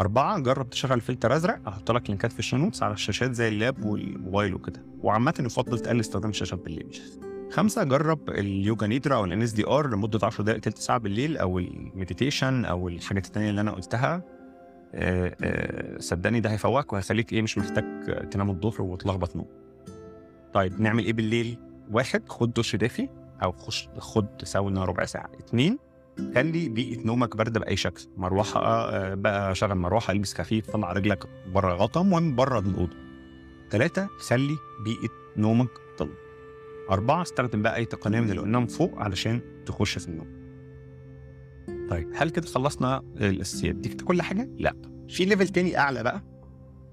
Speaker 2: أربعة جرب تشغل فلتر أزرق أحط لك لينكات في ال show notes على الشاشات زي اللاب والموبايل وكده وعامة يفضل تقلل استخدام الشاشات بالليل. خمسة جرب اليوجا نيدرا أو ال NSDR لمدة 10 دقائق تلت ساعة بالليل أو ال meditation أو الحاجات التانية اللي أنا قلتها آه، آه، صدقني ده هيفوقك وهيخليك إيه مش محتاج تنام الظهر وتلخبط نوم. طيب نعمل إيه بالليل؟ واحد خد دش دافي أو خش خد ساونا ربع ساعة اتنين خلي بيئة نومك باردة بأي شكل. مروحة آه، بقى شغل مروحة ألبس خفيف طلع رجلك بره الغطا المهم بره الأوضة. ثلاثة خلي بيئة نومك ضلمة أربعة استخدم بقى أي تقنية من اللي قلناهم فوق علشان تخش في النوم. طيب هل كده خلصنا الأساسيات؟ دي كل حاجة؟ لا. في ليفل تاني أعلى بقى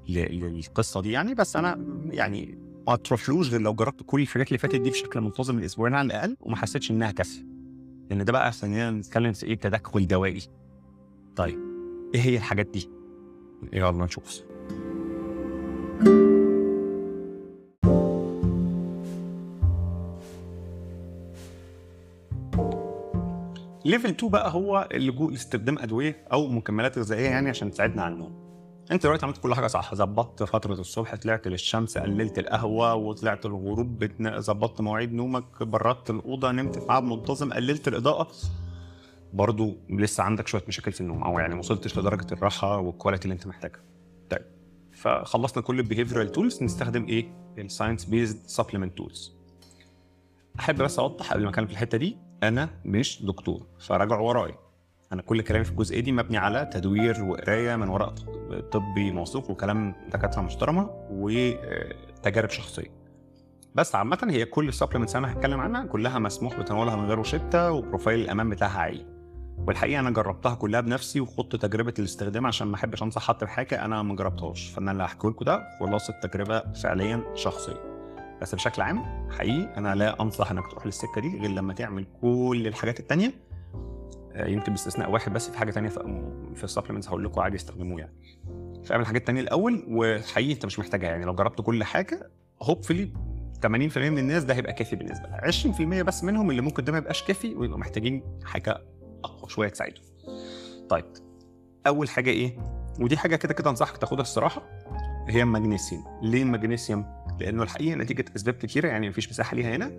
Speaker 2: للقصة دي يعني بس أنا يعني ما تروحلوش غير لو جربت كل الحاجات اللي فاتت دي بشكل منتظم الأسبوعين على الأقل وما حسيتش إنها كافية. لأن ده بقى خلينا نتكلم في إيه؟ تدخل دوائي. طيب إيه هي الحاجات دي؟ يلا نشوف. level 2 بقى هو اللجوء لاستخدام أدوية أو مكملات غذائية يعني عشان تساعدنا على النوم. انت دلوقتي عملت كل حاجة صح. ظبطت فترة الصبح طلعت للشمس قللت القهوة وطلعت الغروب ظبطت مواعيد نومك بردت الأوضة نمت في ميعاد منتظم قللت الإضاءة. برضو لسه عندك شوية مشاكل في النوم أو يعني ما وصلتش لدرجة الراحة وال quality اللي انت محتاجها. طيب فخلصنا كل ال behavioral tools نستخدم إيه؟ ال science based supplement tools أحب بس أوضح قبل ما اتكلم في الحتة دي أنا مش دكتور فراجعوا ورايا. أنا كل كلامي في الجزئية دي مبني على تدوير وقراية من ورق طبي موثوق وكلام دكاترة محترمة وتجارب شخصية بس عامة هي كل ال supplements أنا هتكلم عنها كلها مسموح بتناولها من غير روشتة و profile الأمان بتاعها عالي. والحقيقة أنا جربتها كلها بنفسي وخدت تجربة الاستخدام عشان ما أحبش انصح حد بحاجة أنا ما جربتهاش فأنا اللي هحكي لكم ده خلاصة تجربة فعليا شخصية. بس بشكل عام حقيقي أنا لا أنصح إنك تروح للسكة دي غير لما تعمل كل الحاجات التانية آه، يمكن باستثناء واحد بس في حاجة تانية في, ال supplements هقول لكم عادي استخدموه يعني. فاعمل الحاجات التانية الأول وحقيقي أنت مش محتاجها يعني. لو جربت كل حاجة hopefully 80% من الناس ده هيبقى كافي بالنسبة لها. 20% بس منهم اللي ممكن ده ما يبقاش كافي ويبقوا محتاجين حاجة أقوى شوية تساعدهم. طيب أول حاجة إيه؟ ودي حاجة كده كده أنصحك تاخدها الصراحة هي المغنيسيوم ليه المغنيسيوم لأنه الحقيقة نتيجة أسباب كتيرة يعني مفيش مساحة ليها هنا.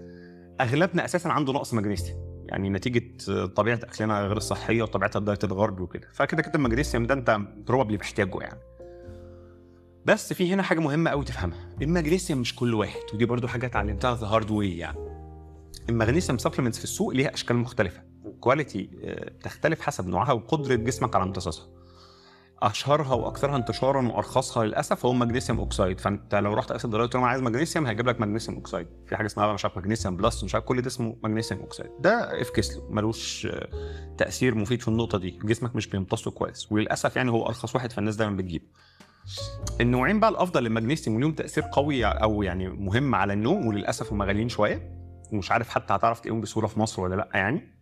Speaker 2: أغلبنا أساسا عنده نقص مغنيسيوم يعني نتيجة طبيعة أكلنا غير الصحيه وطبيعة ال diet الغربي وكده. فكده كده المغنيسيوم ده أنت probably محتاجه يعني. بس في هنا حاجة مهمة قوي تفهمها. المغنيسيوم مش كل واحد ودي برضو حاجة اتعلمتها the hard way يعني. المغنيسيوم supplements في السوق ليها أشكال مختلفة. وال quality آه، بتختلف حسب نوعها وقدرة جسمك على امتصاصها. أشهرها وأكثرها انتشارا وأرخصها للأسف هو magnesium oxide. فأنت لو رحت الصيدلية دلوقتي أنا عايز مغنيسيوم هيجيب لك magnesium oxide. في حاجة اسمها مش عارف magnesium plus مش عارف كل ده اسمه magnesium oxide. ده effectless ملوش تأثير مفيد في النقطة دي. جسمك مش بيمتصه كويس. وللأسف يعني هو أرخص واحد فالناس دايما بتجيبه. النوعين بقى الأفضل للمغنيسيوم وليهم تأثير قوي أو يعني مهم على النوم وللأسف هم غاليين شوية. ومش عارف حتى هتعرف تلاقيهم بسهولة في مصر ولا لأ يعني.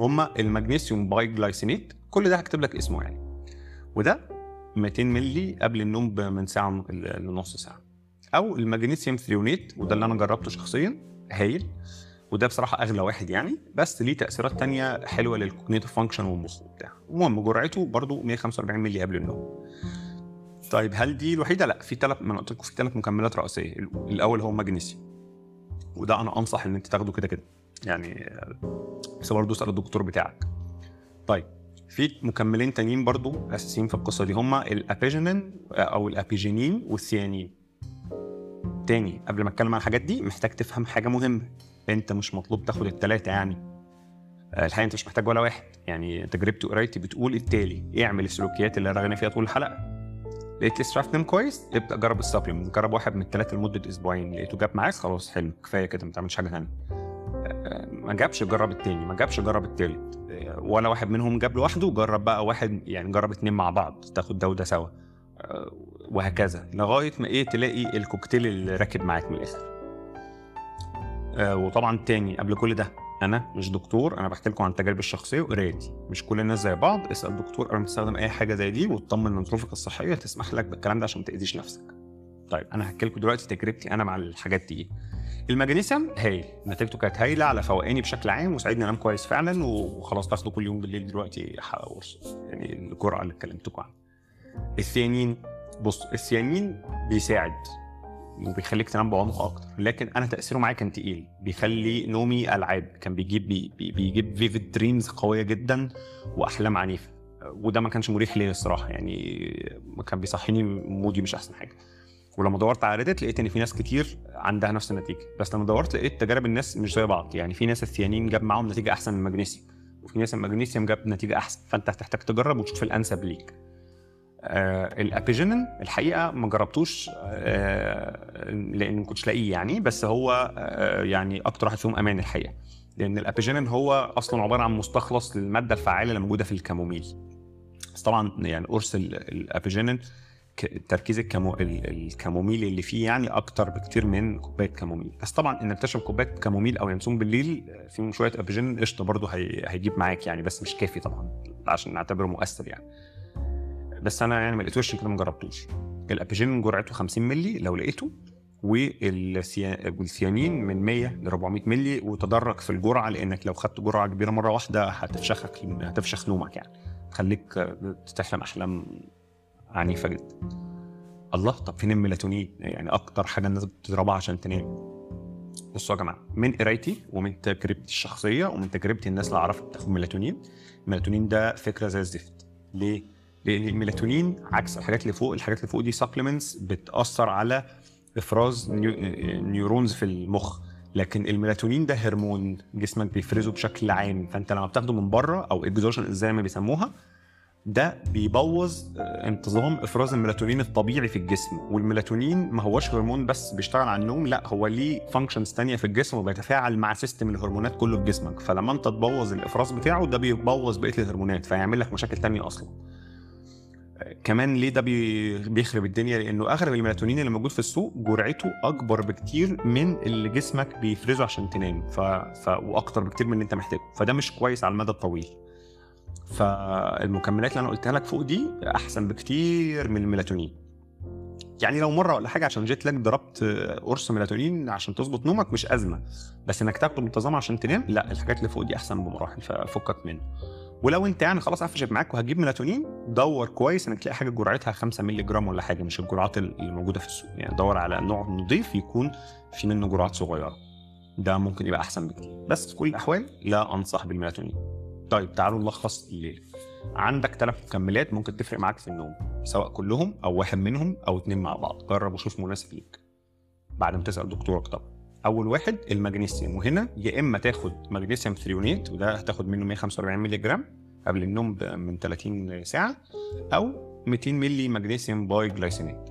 Speaker 2: هما ال magnesium biglycinate كل ده هكتب لك اسمه يعني. وده 200 مللي قبل النوم من ساعة لنص ساعة. أو ال magnesium threonate وده اللي أنا جربته شخصيا هايل. وده بصراحة أغلى واحد يعني بس ليه تأثيرات تانية حلوة لل cognitive function والمخ وبتاع. المهم جرعته برضو 145 مللي قبل النوم. طيب هل دي الوحيدة؟ لأ في ثلاث ما أنا قلت لكم في ثلاث مكملات رئيسية، الأول هو المغنيسيوم وده أنا أنصح إن أنت تاخده كده كده. يعني بس برضه اسأل الدكتور بتاعك. طيب في مكملين تانيين برضو أساسيين في القصة دي. هما الأبيجينين أو الأبيجينين والثيانين. تاني قبل ما أتكلم عن الحاجات دي محتاج تفهم حاجة مهمة. أنت مش مطلوب تاخد الثلاثه يعني. آه، الحقيقة أنت مش محتاج ولا واحد. يعني تجربتي وقرايتي بتقول التالي. اعمل السلوكيات اللي رغينا فيها طول الحلقة. لقيت لسه عارف كويس ابدأ جرب السبلمنت. جرب واحد من الثلاثه لمدة أسبوعين. لقيته جاب معاك خلاص حلو كفاية كده ما تعملش حاجة ثانية آه، ما جابش جرب التاني ما جابش جرب التالت. آه، ولا واحد منهم جاب لوحده جرب بقى واحد يعني جرب اتنين مع بعض تاخد ده وده سوا. آه، وهكذا لغاية ما إيه تلاقي الكوكتيل اللي راكب معاك من الآخر. آه، وطبعا تاني قبل كل ده أنا مش دكتور أنا بحكي لكم عن تجاربي الشخصية وقرايتي مش كل الناس زي بعض اسأل دكتور قبل ما تستخدم أي حاجة زي دي وتطمن إن ظروفك الصحية تسمح لك بالكلام ده عشان ما تأذيش نفسك. طيب. أنا هحكي لكم دلوقتي تجربتي أنا مع الحاجات دي. المغنيسيوم هايل. نتيجته كانت هايلة على فوقاني بشكل عام وساعدني أنام كويس فعلا وخلاص باخده كل يوم بالليل دلوقتي قرص يعني الجرعة اللي اتكلمتكم عنها. ال theanine بص ال theanine بيساعد وبيخليك تنام بعمق أكتر لكن أنا تأثيره معايا كان تقيل. بيخلي نومي ألعاب كان بيجيب بي بيجيب vivid dreams قوية جدا وأحلام عنيفة. وده ما كانش مريح ليا الصراحة يعني كان بيصحيني مودي مش أحسن حاجة. ولما دورت على ريدت لقيت إن في ناس كتير عندها نفس النتيجة. بس لما دورت لقيت تجارب الناس مش زي بعض. يعني في ناس الثيانين جاب معاهم نتيجة أحسن من المغنيسيوم وفي ناس المغنيسيوم جاب نتيجة أحسن. فأنت هتحتاج تجرب وتشوف الأنسب ليك. آه الأبيجينين الحقيقة ما جربتوش آه لأن ما كنتش لاقيه يعني. بس هو آه يعني أكتر واحد فيهم أمان الحقيقة. لأن الأبيجينين هو أصلا عبارة عن مستخلص للمادة الفعالة اللي موجودة في الكاموميل. بس طبعا يعني قرص ال apigenin تركيز ال chamo... ال chamomile اللي فيه يعني أكتر بكتير من كوباية chamomile بس طبعا انك تشرب كوباية chamomile أو ينسون بالليل فيهم شوية apigenin قشطة برضه هي... هيجيب معاك يعني بس مش كافي طبعا عشان نعتبره مؤثر يعني. بس أنا يعني ما لقيتوش كده ما جربتوش. ال apigenin جرعته 50 مللي لو لقيته وال theanine من 100 ل 400 مللي وتدرج في الجرعة لأنك لو خدت جرعة كبيرة مرة واحدة هتفشخك هتفشخ نومك يعني. تخليك تحلم أحلام عنيفة جدا. الله طب فين الميلاتونين؟ يعني أكتر حاجة الناس بتضربها عشان تنام. بصوا يا جماعة من قرايتي ومن تجربتي الشخصية ومن تجربة الناس اللي أعرفها بتاخد ميلاتونين الميلاتونين ده فكرة زي الزفت. ليه؟ لأن الميلاتونين عكس الحاجات اللي فوق الحاجات اللي فوق دي supplements بتأثر على إفراز neu... neurons في المخ. لكن الميلاتونين ده هرمون جسمك بيفرزه بشكل عام. فأنت لما بتاخده من بره أو اكزوشن زي ما بيسموها ده بيبوظ انتظام إفراز الميلاتونين الطبيعي في الجسم. والميلاتونين ما هوش هرمون بس بيشتغل على النوم لا هو ليه functions تانية في الجسم وبيتفاعل مع system الهرمونات كله في جسمك. فلما انت تبوظ الإفراز بتاعه ده بيبوظ بقية الهرمونات فيعمل لك مشاكل تانية أصلا. كمان ليه ده بيخرب الدنيا؟ لأنه أغلب الميلاتونين اللي موجود في السوق جرعته أكبر بكتير من اللي جسمك بيفرزه عشان تنام ف... ف... وأكتر بكتير من اللي أنت محتاجه. فده مش كويس على المدى الطويل. فالمكملات اللي أنا قلتها لك فوق دي أحسن بكتير من الميلاتونين. يعني لو مرة ولا حاجة عشان جيت لك ضربت قرص ميلاتونين عشان تظبط نومك مش أزمة بس إنك تاخده بانتظام عشان تنام لا الحاجات اللي فوق دي أحسن بمراحل ففكك منه ولو أنت يعني خلاص قفشت معاك وهتجيب ميلاتونين دور كويس إنك تلاقي حاجة جرعتها 5 مللي جرام ولا حاجة مش الجرعات اللي موجودة في السوق. يعني دور على نوع نضيف يكون في منه جرعات صغيرة. ده ممكن يبقى أحسن بكتير. بس في كل الأحوال لا أنصح بالميلاتونين. طيب تعالوا نلخص اللي عندك ثلاث مكملات ممكن تفرق معاك في النوم سواء كلهم أو واحد منهم أو اتنين مع بعض. جرب وشوف مناسب ليك. بعد ما تسأل دكتورك طبعا. أول واحد المغنيسيوم. وهنا يا إما تاخد magnesium threonate وده هتاخد منه 145 مللي جرام قبل النوم من 30 ل 60 أو 200 مللي magnesium bisglycinate.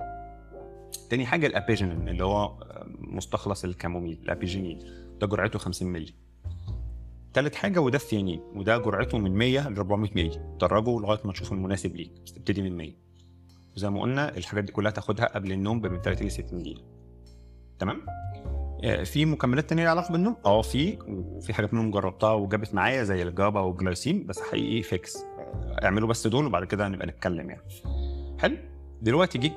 Speaker 2: تاني حاجة ال apigenin اللي هو مستخلص ال chamomile ال apigenin ده جرعته 50 مللي تالت حاجة وده ال theanine وده جرعته من 100 ل 400 مللي درجها لغاية ما تشوف المناسب ليك. بس تبتدي من 100 وزي ما قلنا الحاجات دي كلها تاخدها قبل النوم من 30 ل 60 دقيقه تمام؟ في مكملات تانية ليها علاقة بالنوم؟ آه في. وفي حاجات منهم جربتها وجابت معايا زي ال GABA وال glycine بس حقيقي fix اعملوا بس دول وبعد كده نبقى نتكلم يعني. حلو؟ دلوقتي جه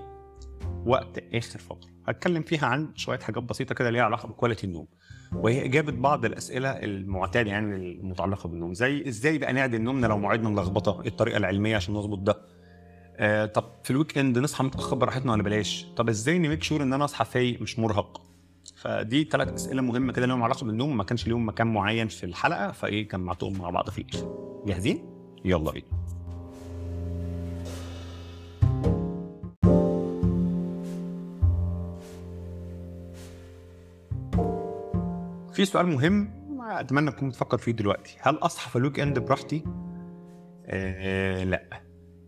Speaker 2: وقت آخر فتره هتكلم فيها عن شوية حاجات بسيطة كده ليها علاقة ب quality النوم. وهي إجابة بعض الأسئلة المعتاده يعني المتعلقة بالنوم. زي إزاي بقى نعدل نومنا لو مواعيدنا ملخبطة؟ إيه الطريقة العلمية عشان نظبط ده؟ آه طب في ال weekend نصحى متأخر براحتنا ولا بلاش؟ طب إزاي ن make sure إن أنا أصحى فايق مش مرهق؟ فدي ثلاث أسئلة مهمة كده لهم علاقة بالنوم. ما كانش ليهم مكان معين في الحلقة فإيه جمعتهم مع بعض في جاهزين؟ يلا بينا. في سؤال مهم أتمنى تكون بتفكر فيه دلوقتي. هل اصحى في ال weekend براحتي؟ آه لا.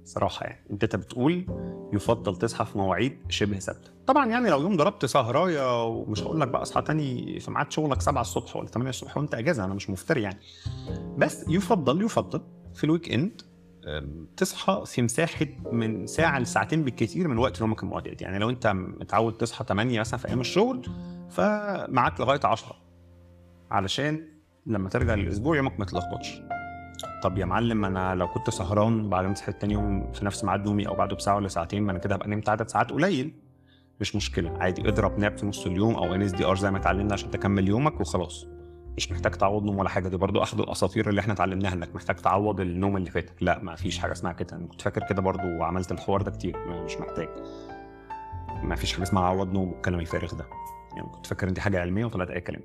Speaker 2: صراحة يعني. أنت بتقول يفضل تصحى في مواعيد شبه ثابتة. طبعا يعني لو يوم ضربت سهراية ومش هقول لك بقى أصحى تاني في ميعاد شغلك 7 الصبح ولا 8 الصبح وأنت أجازة أنا مش مفتري يعني. بس يفضل يفضل في ال weekend تصحى في مساحة من ساعة لساعتين بالكثير من وقت نومك المعتاد يعني لو أنت متعود تصحى 8 مثلا في أيام الشغل فمعاك لغاية 10 علشان لما ترجع للأسبوع يومك ما يتلخبطش طب يا معلم أنا لو كنت سهران بعد صحيت تاني يوم في نفس ميعاد نومي أو بعده بساعة ولا ساعتين ما أنا كده هبقى نمت عدد ساعات قليل. مش مشكلة عادي اضرب nap في نص اليوم أو NSDR زي ما اتعلمنا عشان تكمل يومك وخلاص. مش محتاج تعوض نوم ولا حاجة دي برضو احد الأساطير اللي إحنا اتعلمناها إنك محتاج تعوض النوم اللي فاتك لا ما فيش حاجة اسمها كده. أنا كنت فاكر كده برضو وعملت الحوار ده كتير مش محتاج. ما فيش حاجة اسمها عوض نوم والكلام الفارغ ده. يعني كنت فاكر إن دي حاجة علمية وطلعت أي كلام.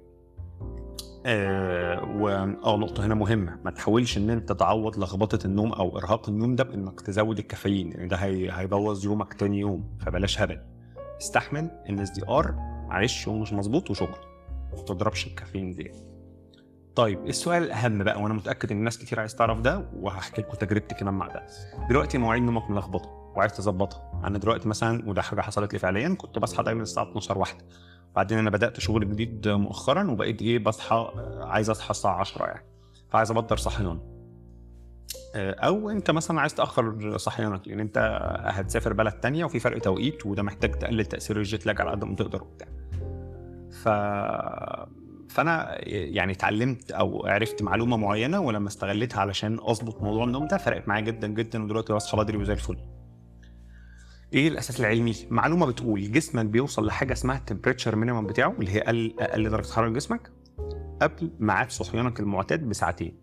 Speaker 2: آه و آه نقطة هنا مهمة. ما تحاولش إن أنت تعوض لخبطة النوم أو إرهاق النوم ده بإنك تزود الكافيين يعني ده هي... هيبوظ يومك تاني يوم. فبلاش هبل. استحمل NSDR معلش هو مش مظبوط وشكرا. ما تضربش الكافيين دي. طيب السؤال الأهم بقى وأنا متأكد إن الناس كتير عايز تعرف ده وهحكي لكم تجربتي كمان مع ده. دلوقتي مواعيد نومك ملخبطة وعايز تظبطها. أنا دلوقتي مثلا وده حاجة حصلت لي فعليا كنت بصحى دايما الساعة 12 واحدة. بعدين أنا بدأت شغل جديد مؤخرا وبقيت إيه بصحى عايز أصحى الساعة 10 يعني. فعايز أبطل صحيان. أو أنت مثلا عايز تأخر صحيانك لأن أنت هتسافر بلد تانية وفي فرق توقيت وده محتاج تقلل تأثير الجيت لاج على قد ما تقدر وبتاع. ف فأنا يعني اتعلمت أو عرفت معلومة معينة ولما استغلتها علشان أظبط موضوع النوم ده فرقت معايا جدا جدا ودلوقتي بصحى بدري وزي الفل. إيه الاساس العلمي؟ معلومة بتقول جسمك بيوصل لحاجة اسمها ال temperature minimum بتاعه اللي هي أقل أقل درجة حرارة جسمك قبل ميعاد صحيانك المعتاد بساعتين.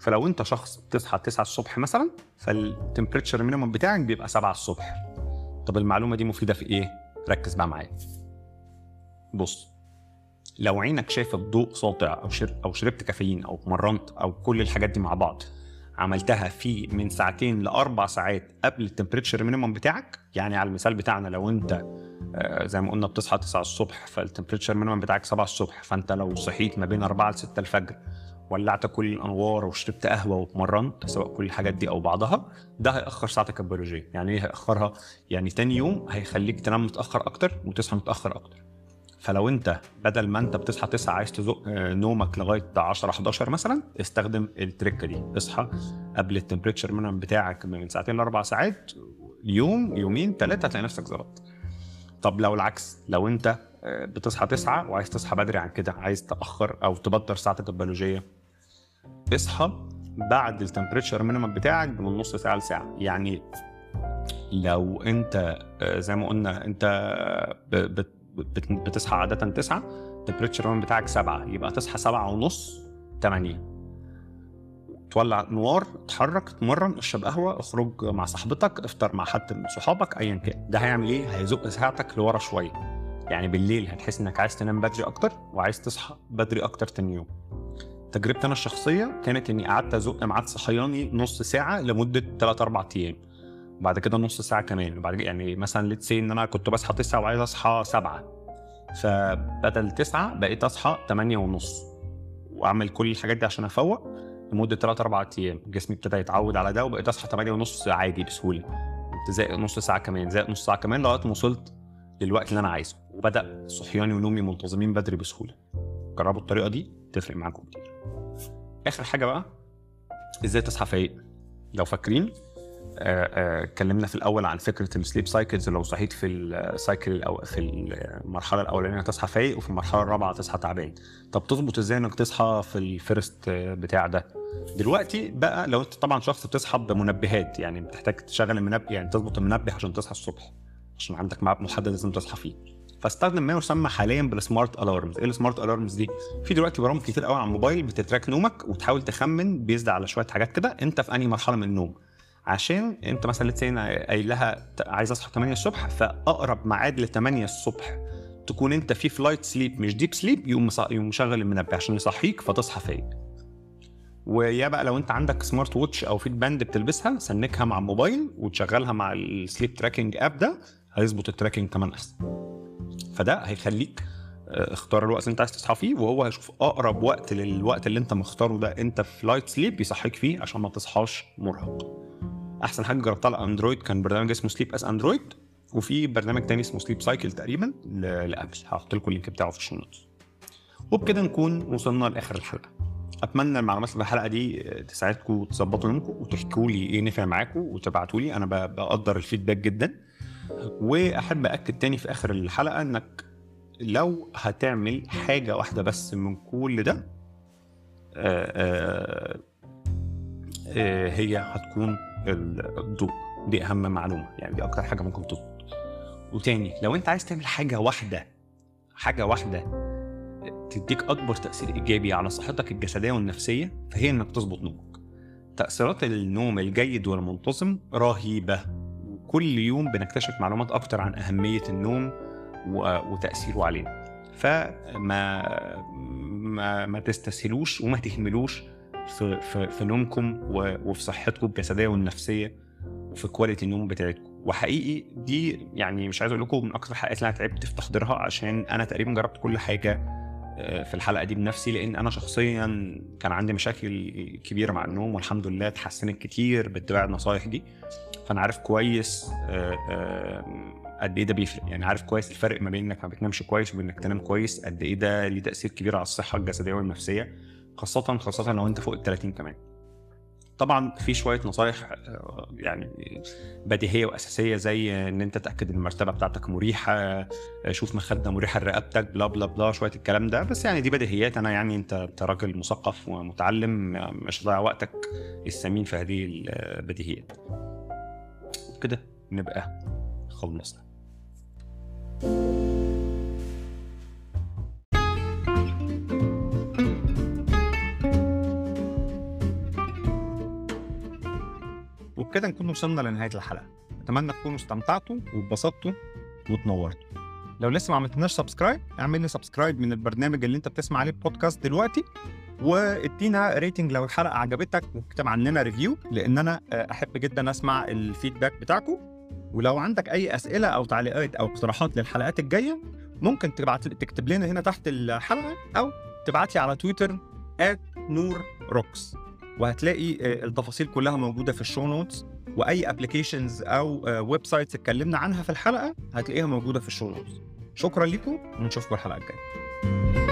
Speaker 2: فلو انت شخص بتصحى 9 الصبح مثلا فال temperature minimum بتاعك بيبقى 7 الصبح. طب المعلومة دي مفيدة في إيه؟ ركز بقى معايا. بص لو عينك شايفة الضوء ساطع أو أو شربت كافيين أو اتمرنت أو كل الحاجات دي مع بعض عملتها في من ساعتين لأربع ساعات قبل ال temperature minimum بتاعك. يعني على المثال بتاعنا لو انت زي ما قلنا بتصحى 9 الصبح فال temperature minimum بتاعك 7 الصبح. فانت لو صحيت ما بين 4 ل 6 الفجر ولعت كل الأنوار وشربت قهوة واتمرنت سواء كل الحاجات دي أو بعضها ده هيأخر ساعتك البيولوجية. يعني إيه هيأخرها؟ يعني تاني يوم هيخليك تنام متأخر أكتر وتصحى متأخر أكتر. فلو انت بدل ما انت بتصحى 9 عايز تزق نومك لغاية 10 11 مثلا استخدم ال trick دي. اصحى قبل ال temperature minimum بتاعك من ساعتين لأربع ساعات يوم يومين ثلاثة هتلاقي نفسك ظبطت. طب لو العكس لو انت بتصحى 9 وعايز تصحى بدري عن كده عايز تأخر أو تبدر ساعتك البيولوجية اصحى بعد ال temperature minimum بتاعك من نص ساعة لساعة. يعني لو انت زي ما قلنا انت بتصحى عادة 9 ال temperature minimum بتاعك 7 يبقى تصحى 7 ونص 8 تولع نوار اتحرك اتمرن اشرب قهوة اخرج مع صاحبتك افطر مع حد من صحابك ايا كان. ده هيعمل إيه؟ هيزق ساعتك لورا شوية. يعني بالليل هتحس إنك عايز تنام بدري أكتر وعايز تصحى بدري أكتر تاني يوم. تجربتي أنا الشخصية كانت إني قعدت أزق ميعاد صحياني نص ساعة لمدة 3 4 أيام. بعد كده نص ساعة كمان. وبعد يعني مثلا ليتس إن أنا كنت بصحى 9 وعايز أصحى 7 فبدل 9 بقيت أصحى 8 ونص. وأعمل كل الحاجات دي عشان أفوق لمدة 3 4 أيام. جسمي ابتدى يتعود على ده وبقيت أصحى 8 ونص عادي بسهولة. قمت زاقق نص ساعة كمان زاقق نص ساعة كمان لغاية ما وصلت للوقت اللي أنا عايزه. وبدأ صحياني ونومي منتظمين بدري بسهولة. جربوا الطريقة دي تفرق معاكم كتير. آخر حاجة بقى إزاي تصحى فايق؟ لو فاكرين اتكلمنا في الأول عن فكرة ال sleep cycles لو صحيت في ال cycle أو في المرحلة الأولانية تصحى فايق وفي المرحلة الرابعة تصحى تعبان. طب تظبط إزاي إنك تصحى في ال first بتاع ده؟ دلوقتي بقى لو أنت طبعا شخص بتصحى بمنبهات يعني بتحتاج تشغل المنبه يعني تظبط المنبه عشان تصحى الصبح عشان عندك ميعاد محدد لازم تصحى فيه. فاستخدم ما يسمى حاليا بال smart alarms إيه ال smart alarms دي؟ في دلوقتي برامج كتير قوي على الموبايل بت track نومك وتحاول تخمن based على شوية حاجات كده أنت في أنهي مرحلة من النوم. عشان انت مثلا لسه قايل لها عايز اصحى 8 الصبح فأقرب ميعاد ل 8 الصبح تكون انت في ف light sleep مش deep sleep يقوم يقوم مشغل المنبه عشان يصحيك فتصحى فايق. ويا بقى لو انت عندك smart watch أو fit band بتلبسها sync ها مع الموبايل وتشغلها مع ال sleep tracking app ده هيظبط ال tracking كمان أحسن. فده هيخليك اختار الوقت اللي انت عايز تصحى فيه وهو هيشوف أقرب وقت للوقت اللي انت مختاره ده انت في light sleep يصحيك فيه عشان ما تصحاش مرهق. أحسن حاجة جربتها على أندرويد كان برنامج اسمه Sleep as Android وفي برنامج تاني اسمه Sleep Cycle تقريبا لأبل. هحط لكم ال link بتاعه في ال show وبكده نكون وصلنا لآخر الحلقة. أتمنى المعلومات اللي في الحلقة دي تساعدكم تظبطوا يومكم وتحكوا لي إيه نفع معاكم وتبعتوا لي. أنا بقدر ال feedback جدا. وأحب اكد تاني في آخر الحلقة إنك لو هتعمل حاجة واحدة بس من كل ده آه، آه، هي هتكون الضوء. دي أهم معلومة. يعني دي أكتر حاجة ممكن تظبط وتاني لو أنت عايز تعمل حاجة واحدة حاجة واحدة تديك أكبر تأثير إيجابي على صحتك الجسدية والنفسية فهي إنك تظبط نومك. تأثيرات النوم الجيد والمنتظم رهيبة. وكل يوم بنكتشف معلومات أكتر عن أهمية النوم وتأثيره علينا. فما ما, ما تستسهلوش وما تهملوش في في, في نومكم وفي صحتكم الجسدية والنفسية وفي كواليتي النوم بتاعتكم. وحقيقي دي يعني مش عايز أقول لكم من أكتر الحلقات اللي أنا تعبت في تحضيرها عشان أنا تقريبا جربت كل حاجة آه، في الحلقة دي بنفسي لأن أنا شخصيا كان عندي مشاكل كبيرة مع النوم والحمد لله اتحسنت كتير باتباع النصايح دي. فأنا عارف كويس آه، آه، قد إيه ده بيفرق. يعني عارف كويس الفرق ما بين إنك ما بتنامش كويس وبين إنك تنام كويس قد إيه ده ليه تأثير كبير على الصحة الجسدية والنفسية. خاصة خاصة لو انت فوق ال 30 كمان. طبعا في شوية نصايح آه، يعني بديهية وأساسية زي إن انت تأكد إن المرتبة بتاعتك مريحة آه، شوف مخدة مريحة لرقبتك بلا بلا بلا شوية الكلام ده. بس يعني دي بديهيات. أنا يعني أنت أنت راجل مثقف ومتعلم آه، مش هتضيع وقتك الثمين في هذه البديهيات وكده نبقى خلصنا.
Speaker 1: وبكده نكون وصلنا لنهاية الحلقة. أتمنى تكونوا استمتعتوا واتبسطتوا واتنورتوا. لو لسه ما عملتناش subscribe اعمل لي subscribe من البرنامج اللي انت بتسمع عليه بودكاست دلوقتي وادينا rating لو الحلقة عجبتك واكتب عننا review لأن أنا آه، أحب جدا أسمع ال feedback بتاعكم ولو عندك أي أسئلة أو تعليقات أو اقتراحات للحلقات الجاية ممكن تبعت تكتب لنا هنا تحت الحلقة أو تبعت لي على تويتر نور روكس وهتلاقي آه، التفاصيل كلها موجودة في ال show notes وأي applications أو websites اتكلمنا عنها في الحلقة هتلاقيها موجودة في ال show notes شكرا لكم ونشوفكم الحلقة الجاية.